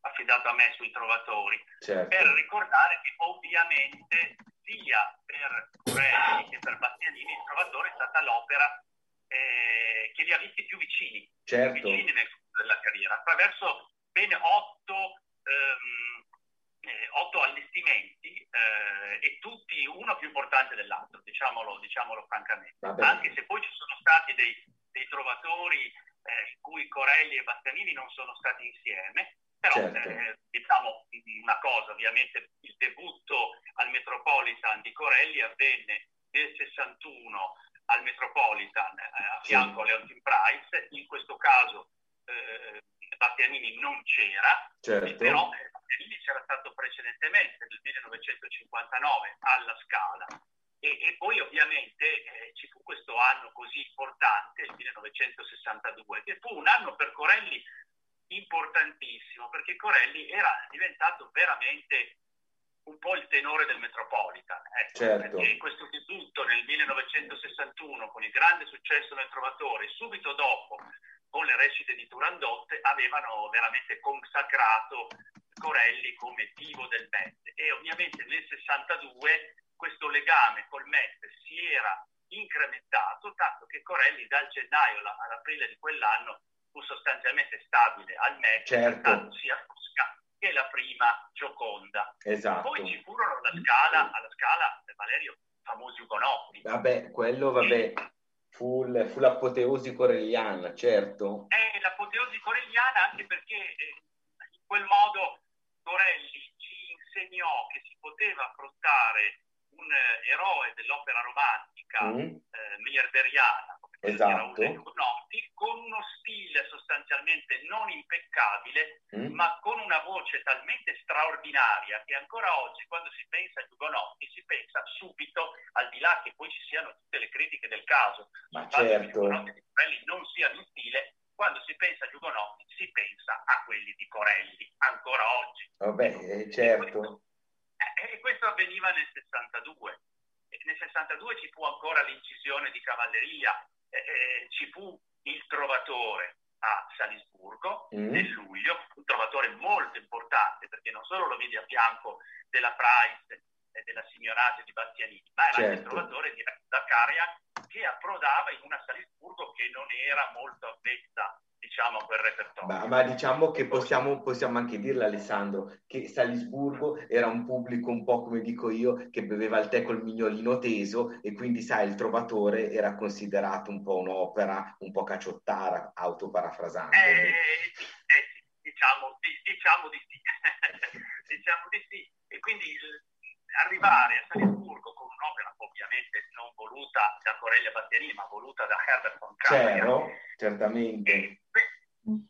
affidato a me sui trovatori, Certo. per ricordare che ovviamente sia per Corelli che per Bastianini il trovatore è stata l'opera eh, che li ha visti più vicini, Certo. vicini nel corso della carriera, attraverso ben otto, ehm, eh, otto allestimenti eh, e tutti uno più importante dell'altro, diciamolo, diciamolo francamente. Vabbè. Anche se poi ci sono stati dei, dei trovatori eh, in cui Corelli e Bastianini non sono stati insieme, però Certo. eh, diciamo una cosa, ovviamente il debutto al Metropolitan di Corelli avvenne nel 61 al Metropolitan eh, a Sì. fianco a Leontin Price, in questo caso eh, Bastianini non c'era, Certo. però Bastianini c'era stato precedentemente nel 1959 alla Scala e, e poi ovviamente eh, ci fu questo anno così importante, il 1962, che fu un anno per Corelli importantissimo perché Corelli era diventato veramente un po' il tenore del Metropolitan. ecco, Certo. Perché questo debutto nel 1961 con il grande successo nel Trovatore, subito dopo con le recite di Turandot, avevano veramente consacrato Corelli come divo del Met. E ovviamente nel 62 questo legame col Met si era incrementato, tanto che Corelli dal gennaio alla- all'aprile di quell'anno fu sostanzialmente stabile al Met, Certo. sia Tosca che la prima Gioconda. Esatto. Poi ci furono alla scala, alla scala Valerio, famosi ugonotti. Vabbè, quello, vabbè, fu, il- fu l'apoteosi corelliana, certo. È l'apoteosi corelliana anche perché eh, in quel modo Corelli ci insegnò che si poteva affrontare un eh, eroe dell'opera romantica Mm, eh, miliarderiana Esatto. di Raul e Hugonotti, con uno stile sostanzialmente non impeccabile, mm. ma con una voce talmente straordinaria che ancora oggi, quando si pensa a Hugonotti, si pensa subito, al di là che poi ci siano tutte le critiche del caso, Ma sul fatto che certo. gli Hugonotti di Corelli non siano in stile, quando si pensa a Hugonotti si pensa a quelli di Corelli, ancora oggi. Vabbè, eh, certo. Eh, E questo avveniva nel 62. E nel 62 ci fu ancora l'incisione di cavalleria, eh, eh, ci fu il trovatore a Salisburgo Mm. nel luglio, un trovatore molto importante perché non solo lo vedi a fianco della Price e della Signorate di Bastianini, ma era anche il Certo. trovatore di da Carian che approdava in una Salisburgo che non era molto avvezza diciamo a quel repertorio. Ma, ma diciamo che possiamo, possiamo anche dirle, Alessandro, che Salisburgo era un pubblico un po' come dico io, che beveva il tè col mignolino teso e quindi, sai, il trovatore era considerato un po' un'opera un po' cacciottara, autoparafrasando. Eh, eh diciamo, di- diciamo di sì. (laughs) diciamo di sì. E quindi eh, arrivare a Salisburgo con un'opera ovviamente non voluta da Corelli e Bastianini, ma voluta da Herbert von Karajan, Certo, certamente.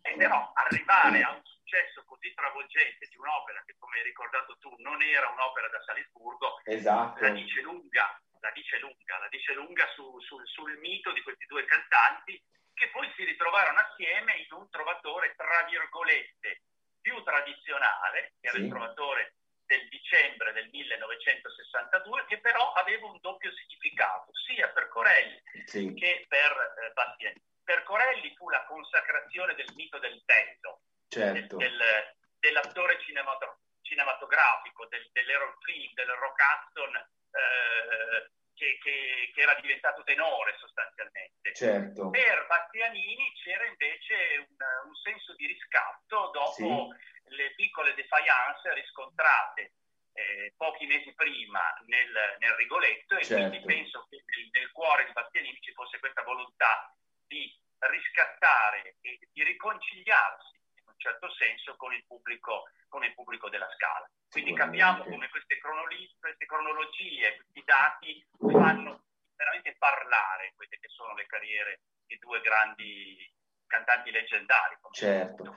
e però arrivare a un successo così travolgente di un'opera che, come hai ricordato tu, non era un'opera da Salisburgo, Esatto. la dice lunga, la dice lunga, la dice lunga su- sul- sul mito di questi due cantanti che poi si ritrovarono assieme in un trovatore, tra virgolette, più tradizionale, che era Sì. il trovatore del dicembre del 1962, che però aveva un doppio significato, sia per Corelli Sì, che per eh, Bastianini. Per Corelli fu la consacrazione del mito del peso, certo. del- dell'attore cinemato- cinematografico, del, dell'Errol Flynn, del Rock Hudson, eh, che, che- che era diventato tenore sostanzialmente. Certo. Per Bastianini c'era invece un, un senso di riscatto dopo le piccole defiance riscontrate eh, pochi mesi prima nel, nel Rigoletto e Certo. quindi penso che nel, nel cuore di Bastianini ci fosse questa volontà di riscattare e di riconciliarsi in un certo senso con il pubblico, con il pubblico della Scala. Quindi capiamo come queste, cronoli- queste cronologie, questi dati fanno veramente parlare quelle che sono le carriere di due grandi cantanti leggendari. Certo,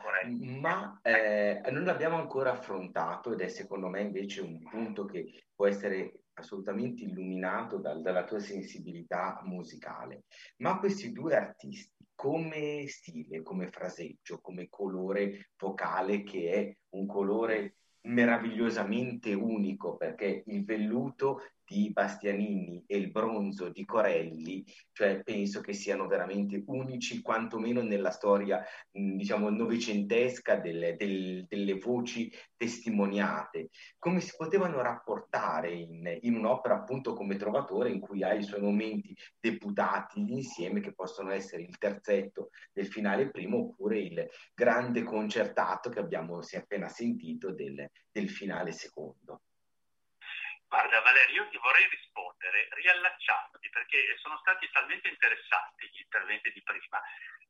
ma eh, non l'abbiamo ancora affrontato ed è secondo me invece un punto che può essere assolutamente illuminato dal- dalla tua sensibilità musicale. Ma questi due artisti, come stile, come fraseggio, come colore vocale, che è un colore meravigliosamente unico, perché il velluto di Bastianini e il bronzo di Corelli, cioè penso che siano veramente unici, quantomeno nella storia, diciamo, novecentesca delle, del- delle voci testimoniate. Come si potevano rapportare in, in un'opera appunto come Trovatore, in cui hai i suoi momenti deputati insieme, che possono essere il terzetto del finale primo, oppure il grande concertato che abbiamo si è appena sentito del, del finale secondo. Guarda Valerio, io ti vorrei rispondere riallacciandoti perché sono stati talmente interessanti gli interventi di prima.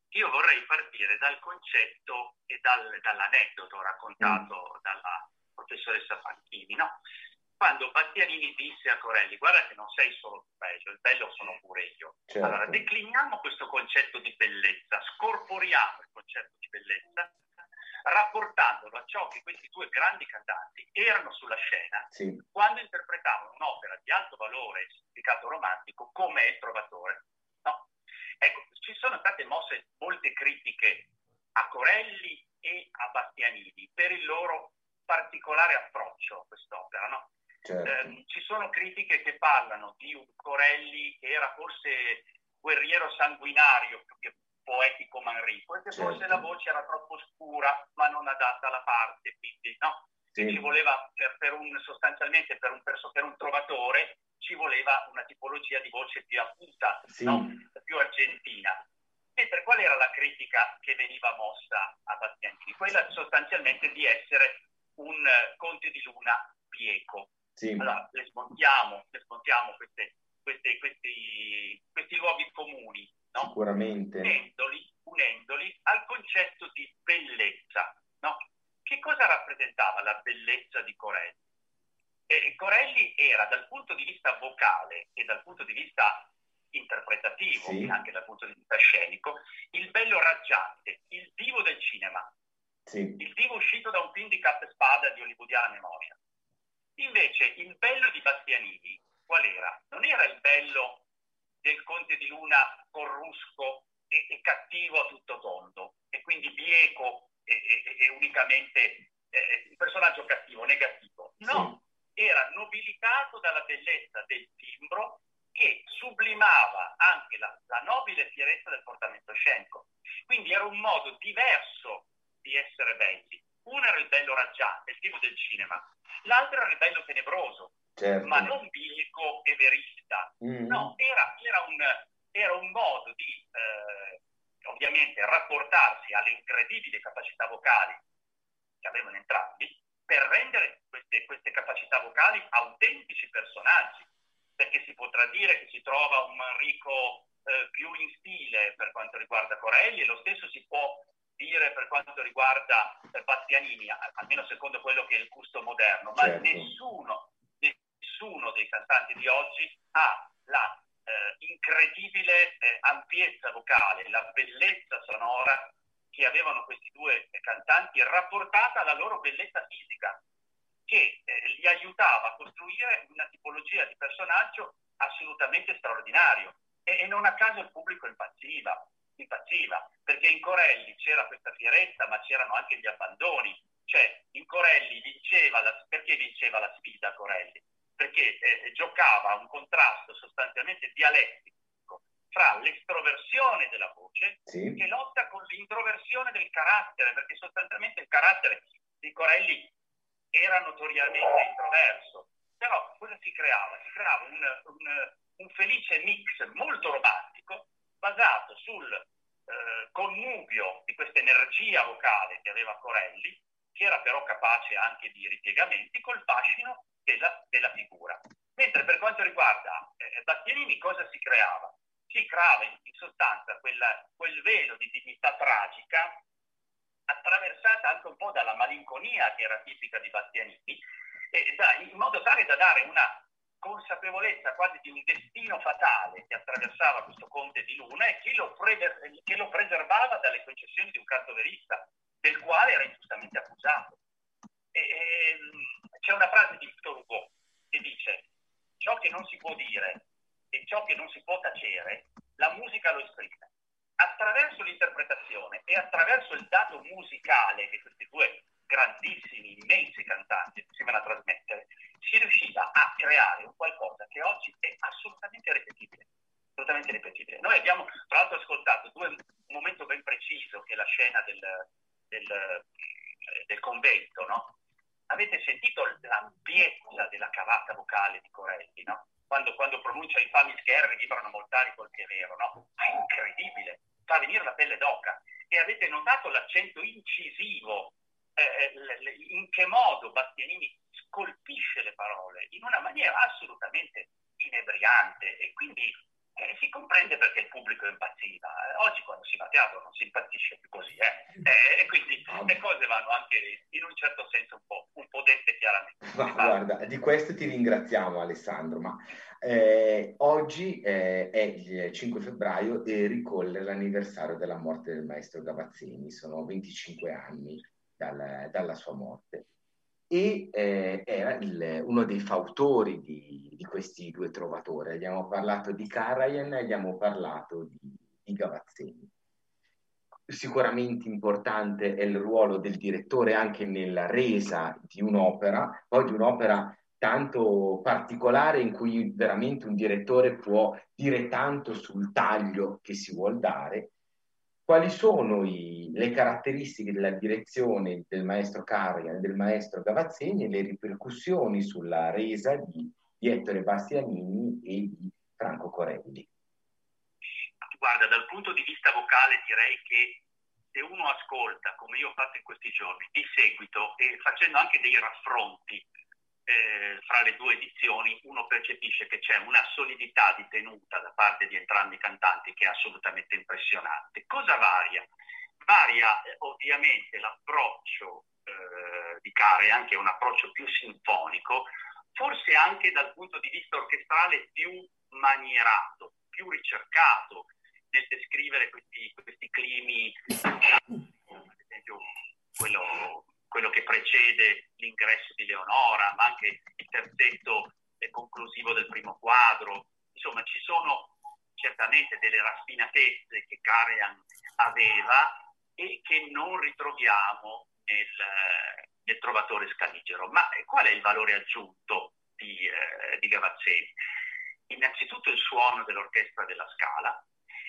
Io vorrei partire dal concetto e dal- dall'aneddoto raccontato dalla professoressa Fanchini, no? Quando Bastianini disse a Corelli, guarda che non sei solo tu bello, il bello sono pure io. Certo. Allora, decliniamo questo concetto di bellezza, scorporiamo il concetto di bellezza, rapportandolo a ciò che questi due grandi cantanti erano sulla scena Sì, quando interpretavano un'opera di alto valore e significato romantico come il Trovatore. No? Ecco, ci sono state mosse molte critiche a Corelli e a Bastianini per il loro particolare approccio a quest'opera. No? certo. Ehm, ci sono critiche che parlano di un Corelli che era forse guerriero sanguinario più che poetico manrico e che forse Certo. la voce era troppo scura ma non adatta alla parte, quindi no? Sì. ci voleva per, per un, sostanzialmente per un, per un trovatore ci voleva una tipologia di voce più acuta, Sì. no? più argentina. Mentre qual era la critica che veniva mossa a Bastianini? Quella sostanzialmente di essere un eh, conte di luna bieco. Sì. Allora, le smontiamo, le smontiamo queste- queste- questi, questi luoghi comuni, no? Sicuramente. unendoli, unendoli al concetto di bellezza. No? Che cosa rappresentava la bellezza di Corelli? Eh, Corelli era dal punto di vista vocale e dal punto di vista interpretativo Sì. e anche dal punto di vista scenico il bello raggiante, il divo del cinema, Sì, il divo uscito da un film di cappa e spada di hollywoodiana memoria. Invece il bello di Bastianini qual era? Non era il bello del conte di Luna corrusco e, e cattivo a tutto tondo e quindi bieco e, e- e unicamente eh, il personaggio cattivo, negativo. No, era nobilitato dalla bellezza del timbro che sublimava anche la, la nobile fierezza del portamento scenico. Quindi era un modo diverso di essere belli. Uno era il bello raggiante, il tipo del cinema, l'altro era il bello tenebroso, certo. ma non bilico e verista. Mm. No, era, era un, era un modo di eh, ovviamente rapportarsi alle incredibili capacità vocali che avevano entrambi per rendere queste, queste capacità vocali autentici personaggi. Perché si potrà dire che si trova un Manrico eh, più in stile per quanto riguarda Corelli e lo stesso si può dire per quanto riguarda eh, Bastianini, almeno secondo quello che è il gusto moderno, ma Certo. nessuno, nessuno dei cantanti di oggi ha la eh, incredibile eh, ampiezza vocale, la bellezza sonora che avevano questi due eh, cantanti rapportata alla loro bellezza fisica, che eh, li aiutava a costruire una tipologia di personaggio assolutamente straordinario. E, e non a caso il pubblico impazziva, impazziva, perché in Corelli c'era questa fierezza, ma c'erano anche gli abbandoni. Cioè, in Corelli vinceva la, perché vinceva la sfida Corelli? Perché eh, giocava a un contrasto sostanzialmente dialettico fra l'estroversione della voce Sì. che lotta con l'introversione del carattere, perché sostanzialmente il carattere di Corelli era notoriamente introverso. Però cosa si creava? Si creava un, un- un felice mix molto romantico basato sul eh, connubio di questa energia vocale che aveva Corelli, che era però capace anche di ripiegamenti, col fascino della, della figura. Mentre per quanto riguarda eh, Bastianini, cosa si creava? Si creava in, sostanza quella- quel velo di dignità tragica attraversata anche un po' dalla malinconia che era tipica di Bastianini, e da- in modo tale da dare una consapevolezza quasi di un destino fatale che attraversava questo conte di Luna e che lo, pre- che lo preservava dalle concessioni di un cartoverista, del quale era ingiustamente accusato. E, e, c'è una frase di Victor Hugo che dice ciò che non si può dire e ciò che non si può tacere, la musica lo esprime. Attraverso l'interpretazione e attraverso il dato musicale che questi due grandissimi, immensi cantanti riuscivano a trasmettere, si riusciva a creare un qualcosa che oggi è assolutamente ripetibile. Assolutamente ripetibile. Noi abbiamo tra l'altro ascoltato due, un momento ben preciso che è la scena del, del, del convento, no? Avete sentito l'ampiezza della cavata vocale di Corelli, no? Quando, quando pronuncia i fami scherri vibrano moltari col che è vero, no? È incredibile, fa venire la pelle d'oca. E avete notato l'accento incisivo, eh, in che modo Bastianini scolpisce le parole in una maniera assolutamente inebriante e quindi eh, si comprende perché il pubblico impazziva. Eh, oggi quando si va a teatro non si impazzisce più così, eh? eh e quindi le cose vanno anche in un certo senso un po', un po dette chiaramente. Ma guarda, di questo ti ringraziamo Alessandro, ma eh, oggi eh, è il 5 febbraio e ricolle l'anniversario della morte del maestro Gavazzini, sono 25 anni dal, dalla sua morte e eh, era il, uno dei fautori di, di, questi due trovatori. Abbiamo parlato di Karajan e abbiamo parlato di, di Gavazzini. Sicuramente importante è il ruolo del direttore anche nella resa di un'opera, poi di un'opera tanto particolare in cui veramente un direttore può dire tanto sul taglio che si vuol dare quali sono i, le caratteristiche della direzione del maestro Carian e del maestro Gavazzini e le ripercussioni sulla resa di, di Ettore Bastianini e di Franco Corelli. Guarda, dal punto di vista vocale direi che se uno ascolta, come io ho fatto in questi giorni, di seguito e facendo anche dei raffronti eh, fra le due edizioni uno percepisce che c'è una solidità di tenuta da parte di entrambi i cantanti che è assolutamente impressionante. Cosa varia? Varia eh, ovviamente l'approccio eh, di Care, anche un approccio più sinfonico, forse anche dal punto di vista orchestrale più manierato, più ricercato nel descrivere questi, questi climi, ad esempio quello quello che precede l'ingresso di Leonora, ma anche il terzetto conclusivo del primo quadro. Insomma, ci sono certamente delle raffinatezze che Karajan aveva e che non ritroviamo nel, nel Trovatore Scaligero. Ma qual è il valore aggiunto di, eh, di Gavazzeni? Innanzitutto il suono dell'orchestra della Scala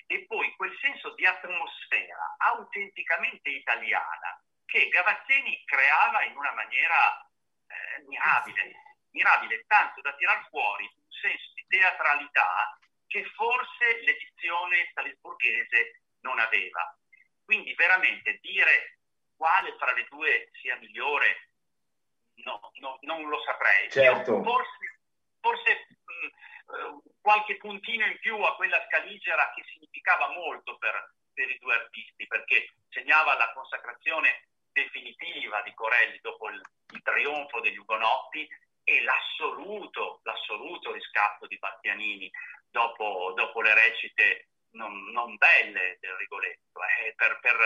e poi quel senso di atmosfera autenticamente italiana che Gavazzini creava in una maniera eh, mirabile, mirabile, tanto da tirar fuori un senso di teatralità che forse l'edizione salisburghese non aveva. Quindi veramente dire quale fra le due sia migliore no, no, non lo saprei. Certo. Forse, forse mh, qualche puntino in più a quella scaligera che significava molto per, per i due artisti, perché segnava la consacrazione definitiva di Corelli dopo il, il trionfo degli Ugonotti e l'assoluto, l'assoluto riscatto di Battianini dopo, dopo le recite non, non, belle del Rigoletto. Eh, per, per,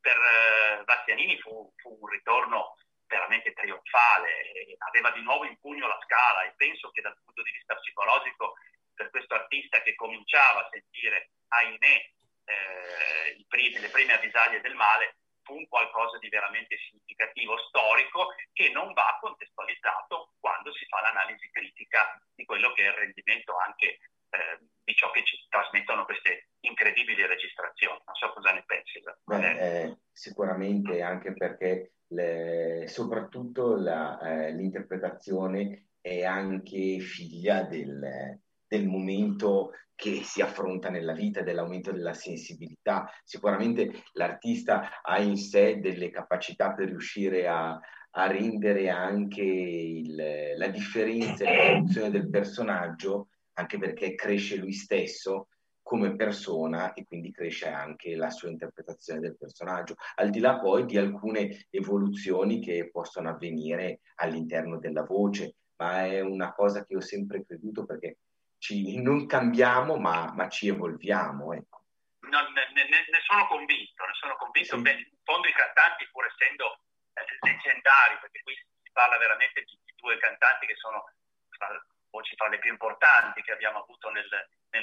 per uh, Battianini fu, fu, un ritorno veramente trionfale, aveva di nuovo in pugno la scala e penso che dal punto di vista psicologico per questo artista che cominciava a sentire, ahimè, eh, primi, le prime avvisaglie del male, fu un qualcosa di veramente significativo, storico, che non va contestualizzato quando si fa l'analisi critica di quello che è il rendimento anche eh, di ciò che ci trasmettono queste incredibili registrazioni. Non so cosa ne pensi. Beh, eh, sicuramente anche perché le, soprattutto la, eh, l'interpretazione è anche figlia del, del momento che si affronta nella vita, dell'aumento della sensibilità. Sicuramente l'artista ha in sé delle capacità per riuscire a, a rendere anche il, la differenza e l'evoluzione del personaggio, anche perché cresce lui stesso come persona e quindi cresce anche la sua interpretazione del personaggio, al di là poi di alcune evoluzioni che possono avvenire all'interno della voce, ma è una cosa che ho sempre creduto perché ci, non cambiamo ma, ma ci evolviamo. Ecco. No, ne, ne, ne, sono convinto, ne sono convinto. Sì. Beh, in fondo i cantanti, pur essendo eh, leggendari, perché qui si parla veramente di, di due cantanti che sono fra, voci fra le più importanti che abbiamo avuto nel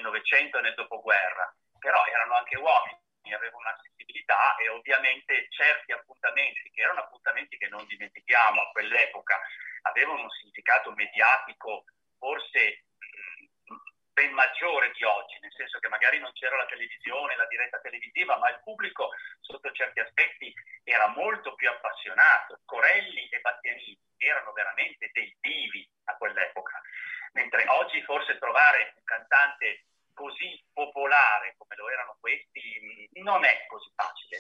Novecento e nel dopoguerra, però erano anche uomini, avevano una sensibilità e ovviamente certi appuntamenti, che erano appuntamenti che non dimentichiamo a quell'epoca, avevano un significato mediatico forse ben maggiore di oggi, nel senso che magari non c'era la televisione, la diretta televisiva, ma il pubblico sotto certi aspetti era molto più appassionato. Corelli e Battianini erano veramente dei divi a quell'epoca, mentre oggi forse trovare un cantante così popolare come lo erano questi non è così facile.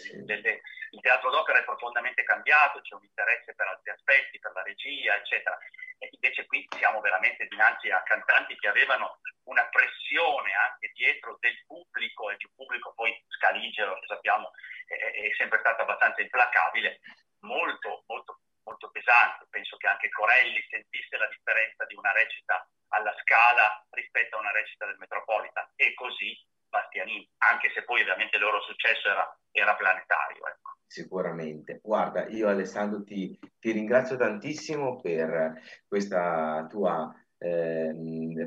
Il teatro d'opera è profondamente cambiato, c'è un interesse per altri aspetti, per la regia, eccetera. Invece qui siamo veramente dinanzi a cantanti che avevano una pressione anche dietro del pubblico e il pubblico poi scaligero, lo sappiamo, è, è sempre stato abbastanza implacabile, molto, molto, molto pesante. Penso che anche Corelli sentisse la differenza di una recita alla Scala rispetto a una recita del Metropolitan e così Bastianini, anche se poi ovviamente il loro successo era, era planetario. Ecco. Sicuramente. Guarda, io Alessandro ti, ti ringrazio tantissimo per questa tua eh,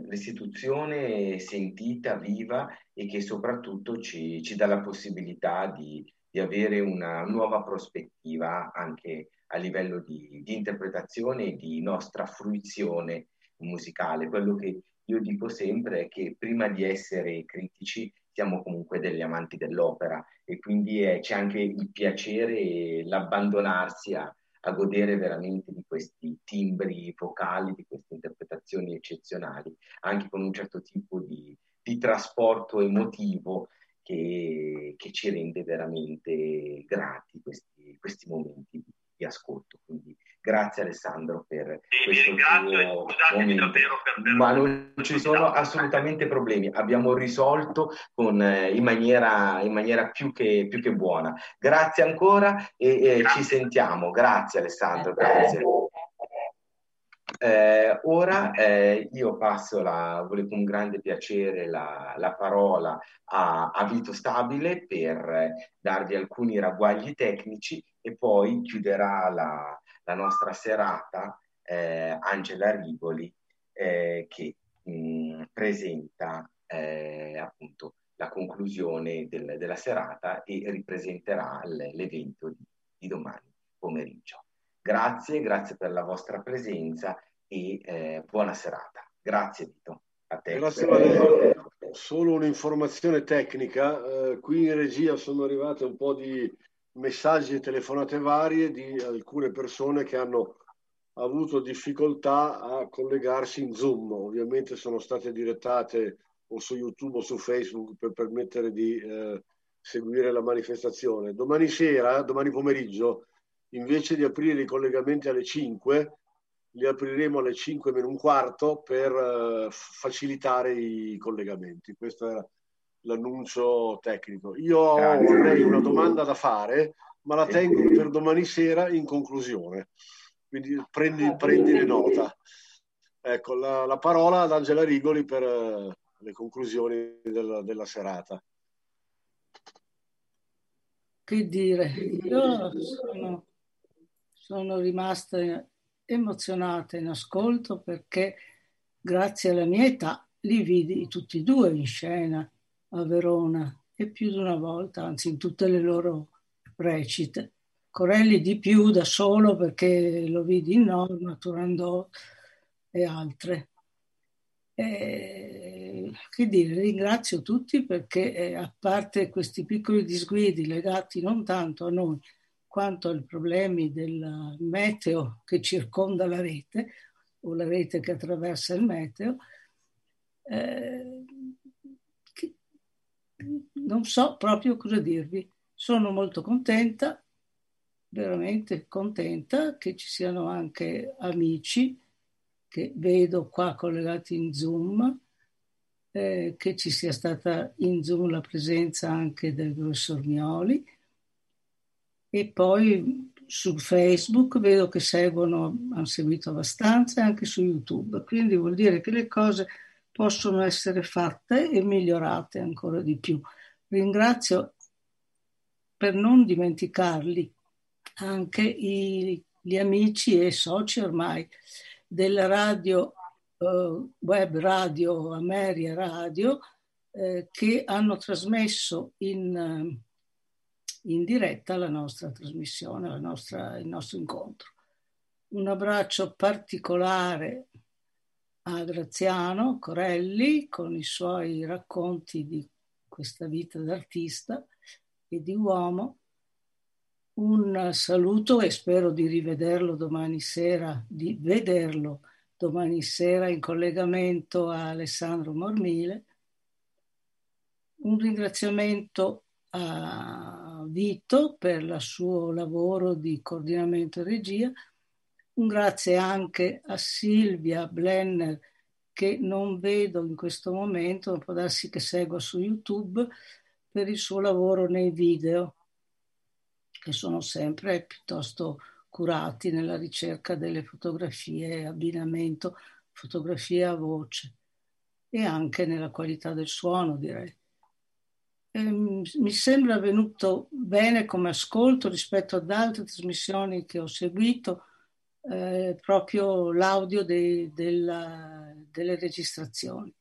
restituzione sentita, viva e che soprattutto ci, ci dà la possibilità di, di, avere una nuova prospettiva anche a livello di, di interpretazione e di nostra fruizione musicale. Quello che io dico sempre che prima di essere critici siamo comunque degli amanti dell'opera e quindi è, c'è anche il piacere e l'abbandonarsi a, a godere veramente di questi timbri vocali, di queste interpretazioni eccezionali, anche con un certo tipo di, di trasporto emotivo che, che, ci rende veramente grati questi, questi momenti di ascolto. Quindi Grazie Alessandro per sì, questo vi ringrazio scusatemi davvero per, per Ma non ci sono assolutamente problemi, abbiamo risolto con, eh, in, maniera, in maniera più che, più che buona. Grazie ancora e, e ci sentiamo. Grazie Alessandro, grazie. Eh, ora eh, io passo la, con grande piacere la, la parola a, a, Vito Stabile per darvi alcuni ragguagli tecnici e poi chiuderà la, la nostra serata eh, Angela Rigoli eh, che mh, mm, presenta eh, appunto la conclusione del, della serata e ripresenterà l'evento di, di, domani pomeriggio. Grazie, grazie per la vostra presenza e eh, buona serata. Grazie Vito. A te. Grazie Valerio. Solo un'informazione tecnica, eh, qui in regia sono arrivate un po' di messaggi e telefonate varie di alcune persone che hanno avuto difficoltà a collegarsi in Zoom. Ovviamente sono state direttate o su YouTube o su Facebook per permettere di eh, seguire la manifestazione. Domani sera, domani pomeriggio, invece di aprire i collegamenti alle 5, li apriremo alle 5 meno un quarto per eh, facilitare i collegamenti. Questo era l'annuncio tecnico. Io avrei una domanda da fare, ma la tengo per domani sera in conclusione. Quindi prendi, prendine nota. Ecco, la, la, parola ad Angela Rigoli per uh, le conclusioni della, della serata. Che dire, io sono, sono rimasta emozionata in ascolto perché grazie alla mia età li vidi tutti e due in scena a Verona e più di una volta, anzi in tutte le loro recite. Corelli di più da solo perché lo vidi in Norma, Turandot e altre. E, che dire, ringrazio tutti perché eh, a parte questi piccoli disguidi legati non tanto a noi quanto ai problemi del meteo che circonda la rete o la rete che attraversa il meteo, eh, non so proprio cosa dirvi. Sono molto contenta, veramente contenta che ci siano anche amici che vedo qua collegati in Zoom, eh, che ci sia stata in Zoom la presenza anche del professor Mioli e poi su Facebook, vedo che seguono, hanno seguito abbastanza anche su YouTube, quindi vuol dire che le cose possono essere fatte e migliorate ancora di più. Ringrazio per non dimenticarli anche i, gli amici e soci ormai della radio uh, web radio Ameria Radio eh, che hanno trasmesso in, in diretta la nostra trasmissione, la nostra, il nostro incontro. Un abbraccio particolare a Graziano Corelli con i suoi racconti di questa vita d'artista e di uomo. Un saluto e spero di rivederlo domani sera, di vederlo domani sera in collegamento a Alessandro Mormile. Un ringraziamento a Vito per il suo lavoro di coordinamento e regia un grazie anche a Silvia Blenner che non vedo in questo momento, può darsi che segua su YouTube, per il suo lavoro nei video, che sono sempre piuttosto curati nella ricerca delle fotografie, abbinamento, fotografia a voce e anche nella qualità del suono, direi. E mi sembra venuto bene come ascolto rispetto ad altre trasmissioni che ho seguito eh, proprio l'audio de, della, delle registrazioni.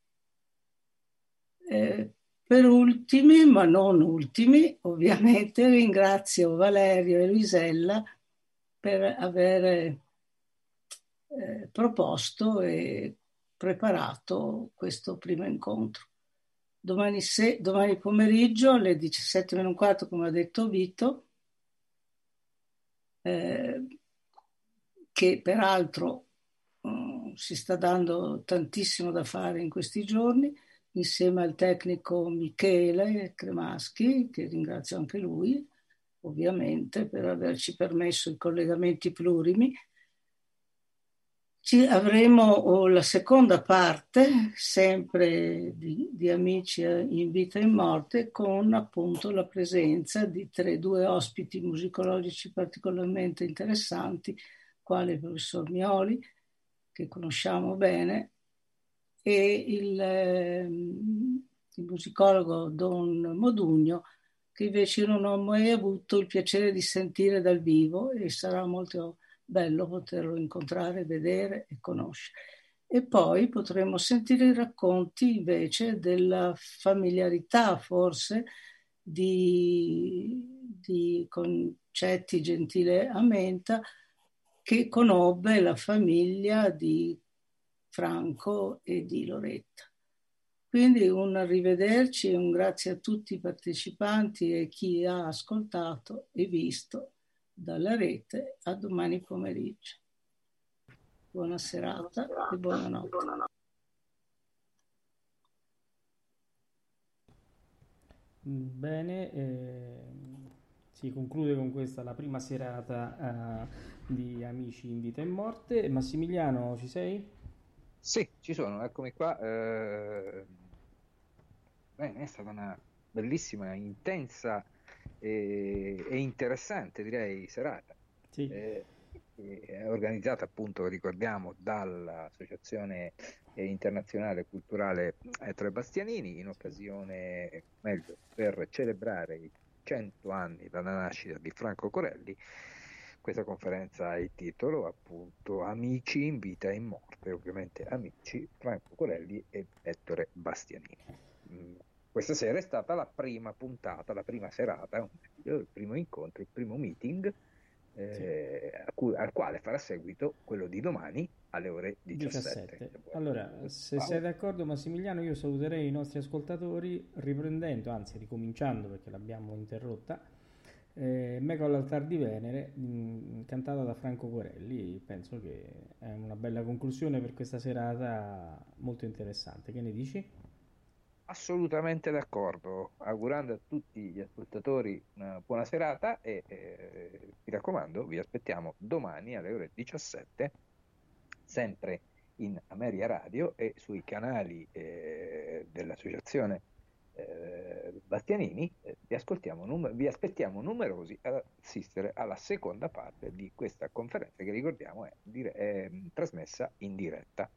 Eh, per ultimi, ma non ultimi, ovviamente (laughs) ringrazio Valerio e Luisella per aver eh, proposto e preparato questo primo incontro. Domani, se, domani pomeriggio alle 17.04, come ha detto Vito, eh, che peraltro uh, si sta dando tantissimo da fare in questi giorni, insieme al tecnico Michele Cremaschi, che ringrazio anche lui, ovviamente, per averci permesso i collegamenti plurimi. Ci avremo oh, la seconda parte, sempre di, di, Amici in vita e in morte, con appunto la presenza di tre, due ospiti musicologici particolarmente interessanti, quale il professor Mioli, che conosciamo bene, e il, ehm, il musicologo Don Modugno, che invece io non ho mai avuto il piacere di sentire dal vivo e sarà molto bello poterlo incontrare, vedere e conoscere. E poi potremo sentire i racconti invece della familiarità forse di, di Concetti Gentile a Menta che conobbe la famiglia di Franco e di Loretta. Quindi un arrivederci e un grazie a tutti i partecipanti e chi ha ascoltato e visto dalla rete. A domani pomeriggio. Buona serata e buonanotte. Bene, eh, si conclude con questa la prima serata eh, di Amici in vita e morte. Massimiliano, ci sei? Sì, ci sono, eccomi qua. Eh... Bene, è stata una bellissima, intensa e, e interessante, direi, serata. Sì. Eh, è organizzata appunto, ricordiamo, dall'Associazione Internazionale Culturale Ettore Bastianini in occasione, meglio, per celebrare i 100 anni dalla nascita di Franco Corelli questa conferenza ha il titolo appunto Amici in vita e in morte, ovviamente amici Franco Corelli e Ettore Bastianini. Mm, questa sera è stata la prima puntata, la prima serata, il primo incontro, il primo meeting eh, sì. cui, al quale farà seguito quello di domani alle ore 17. 17. Allora, se sei d'accordo Massimiliano, io saluterei i nostri ascoltatori riprendendo, anzi ricominciando perché l'abbiamo interrotta, eh, Meco all'altar di Venere, mh, mm, cantata da Franco Corelli, penso che è una bella conclusione per questa serata molto interessante. Che ne dici? Assolutamente d'accordo, augurando a tutti gli ascoltatori una buona serata e eh, mi raccomando, vi aspettiamo domani alle ore 17, sempre in Ameria Radio e sui canali eh, dell'associazione eh, Bastianini, eh, vi, ascoltiamo, vi, aspettiamo numerosi ad assistere alla seconda parte di questa conferenza che ricordiamo è, dire- è mm, trasmessa in diretta.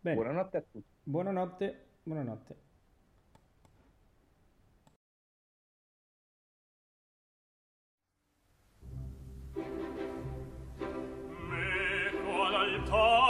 Bene. Buonanotte a tutti. Buonanotte, buonanotte. Oh!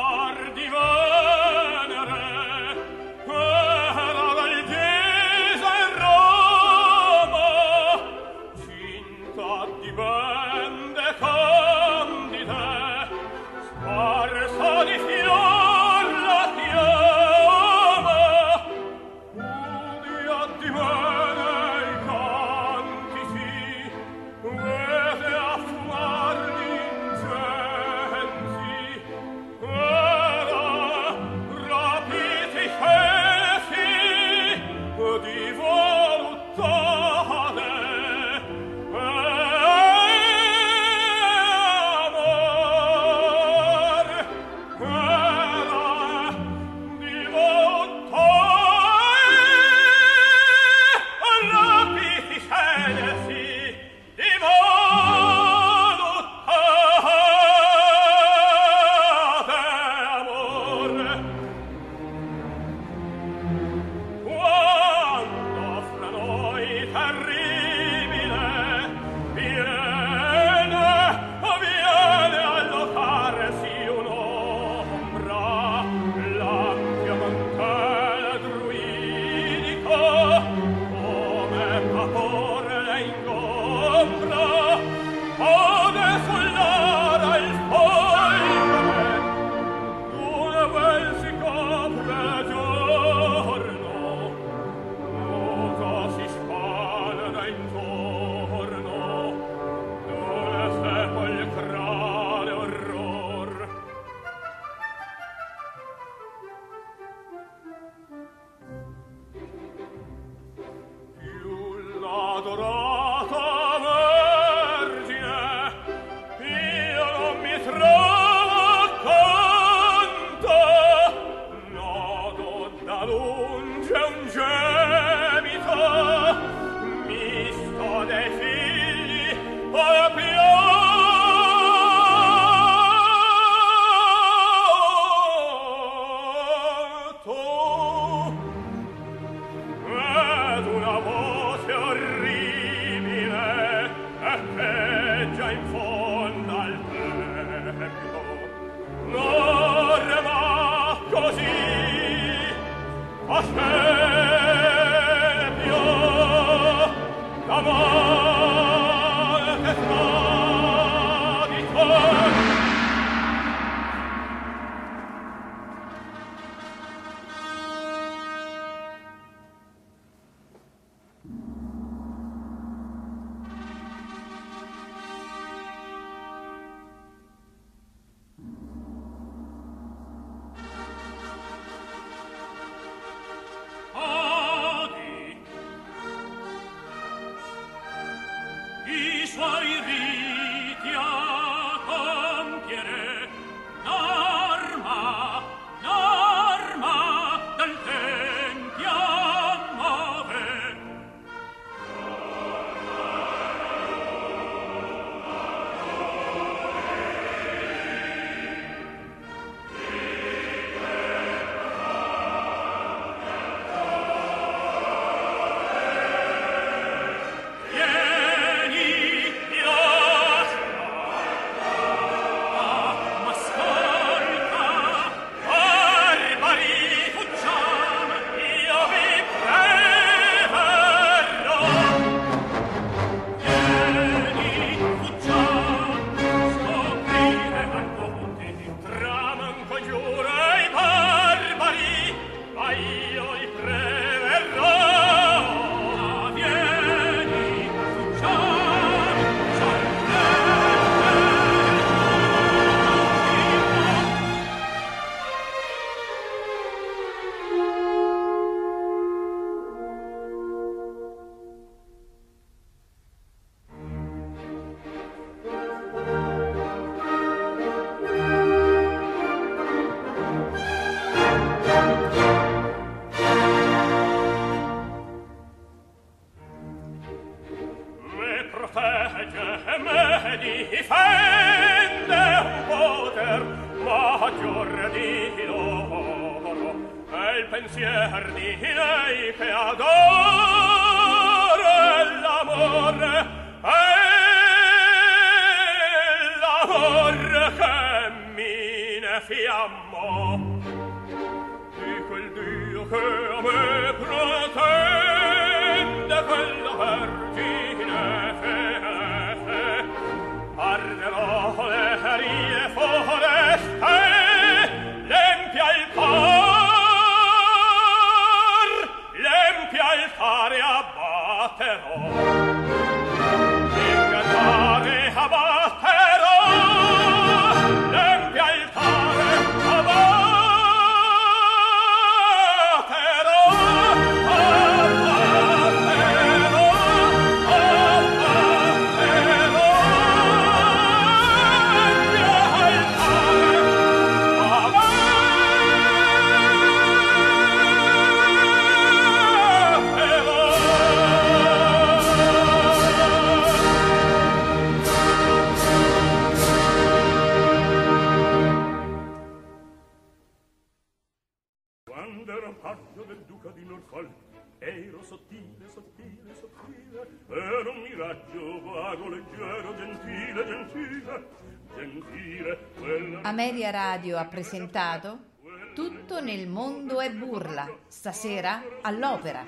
Radio ha presentato Tutto nel mondo è burla, stasera all'opera,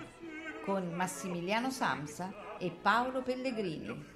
con Massimiliano Samsa e Paolo Pellegrini.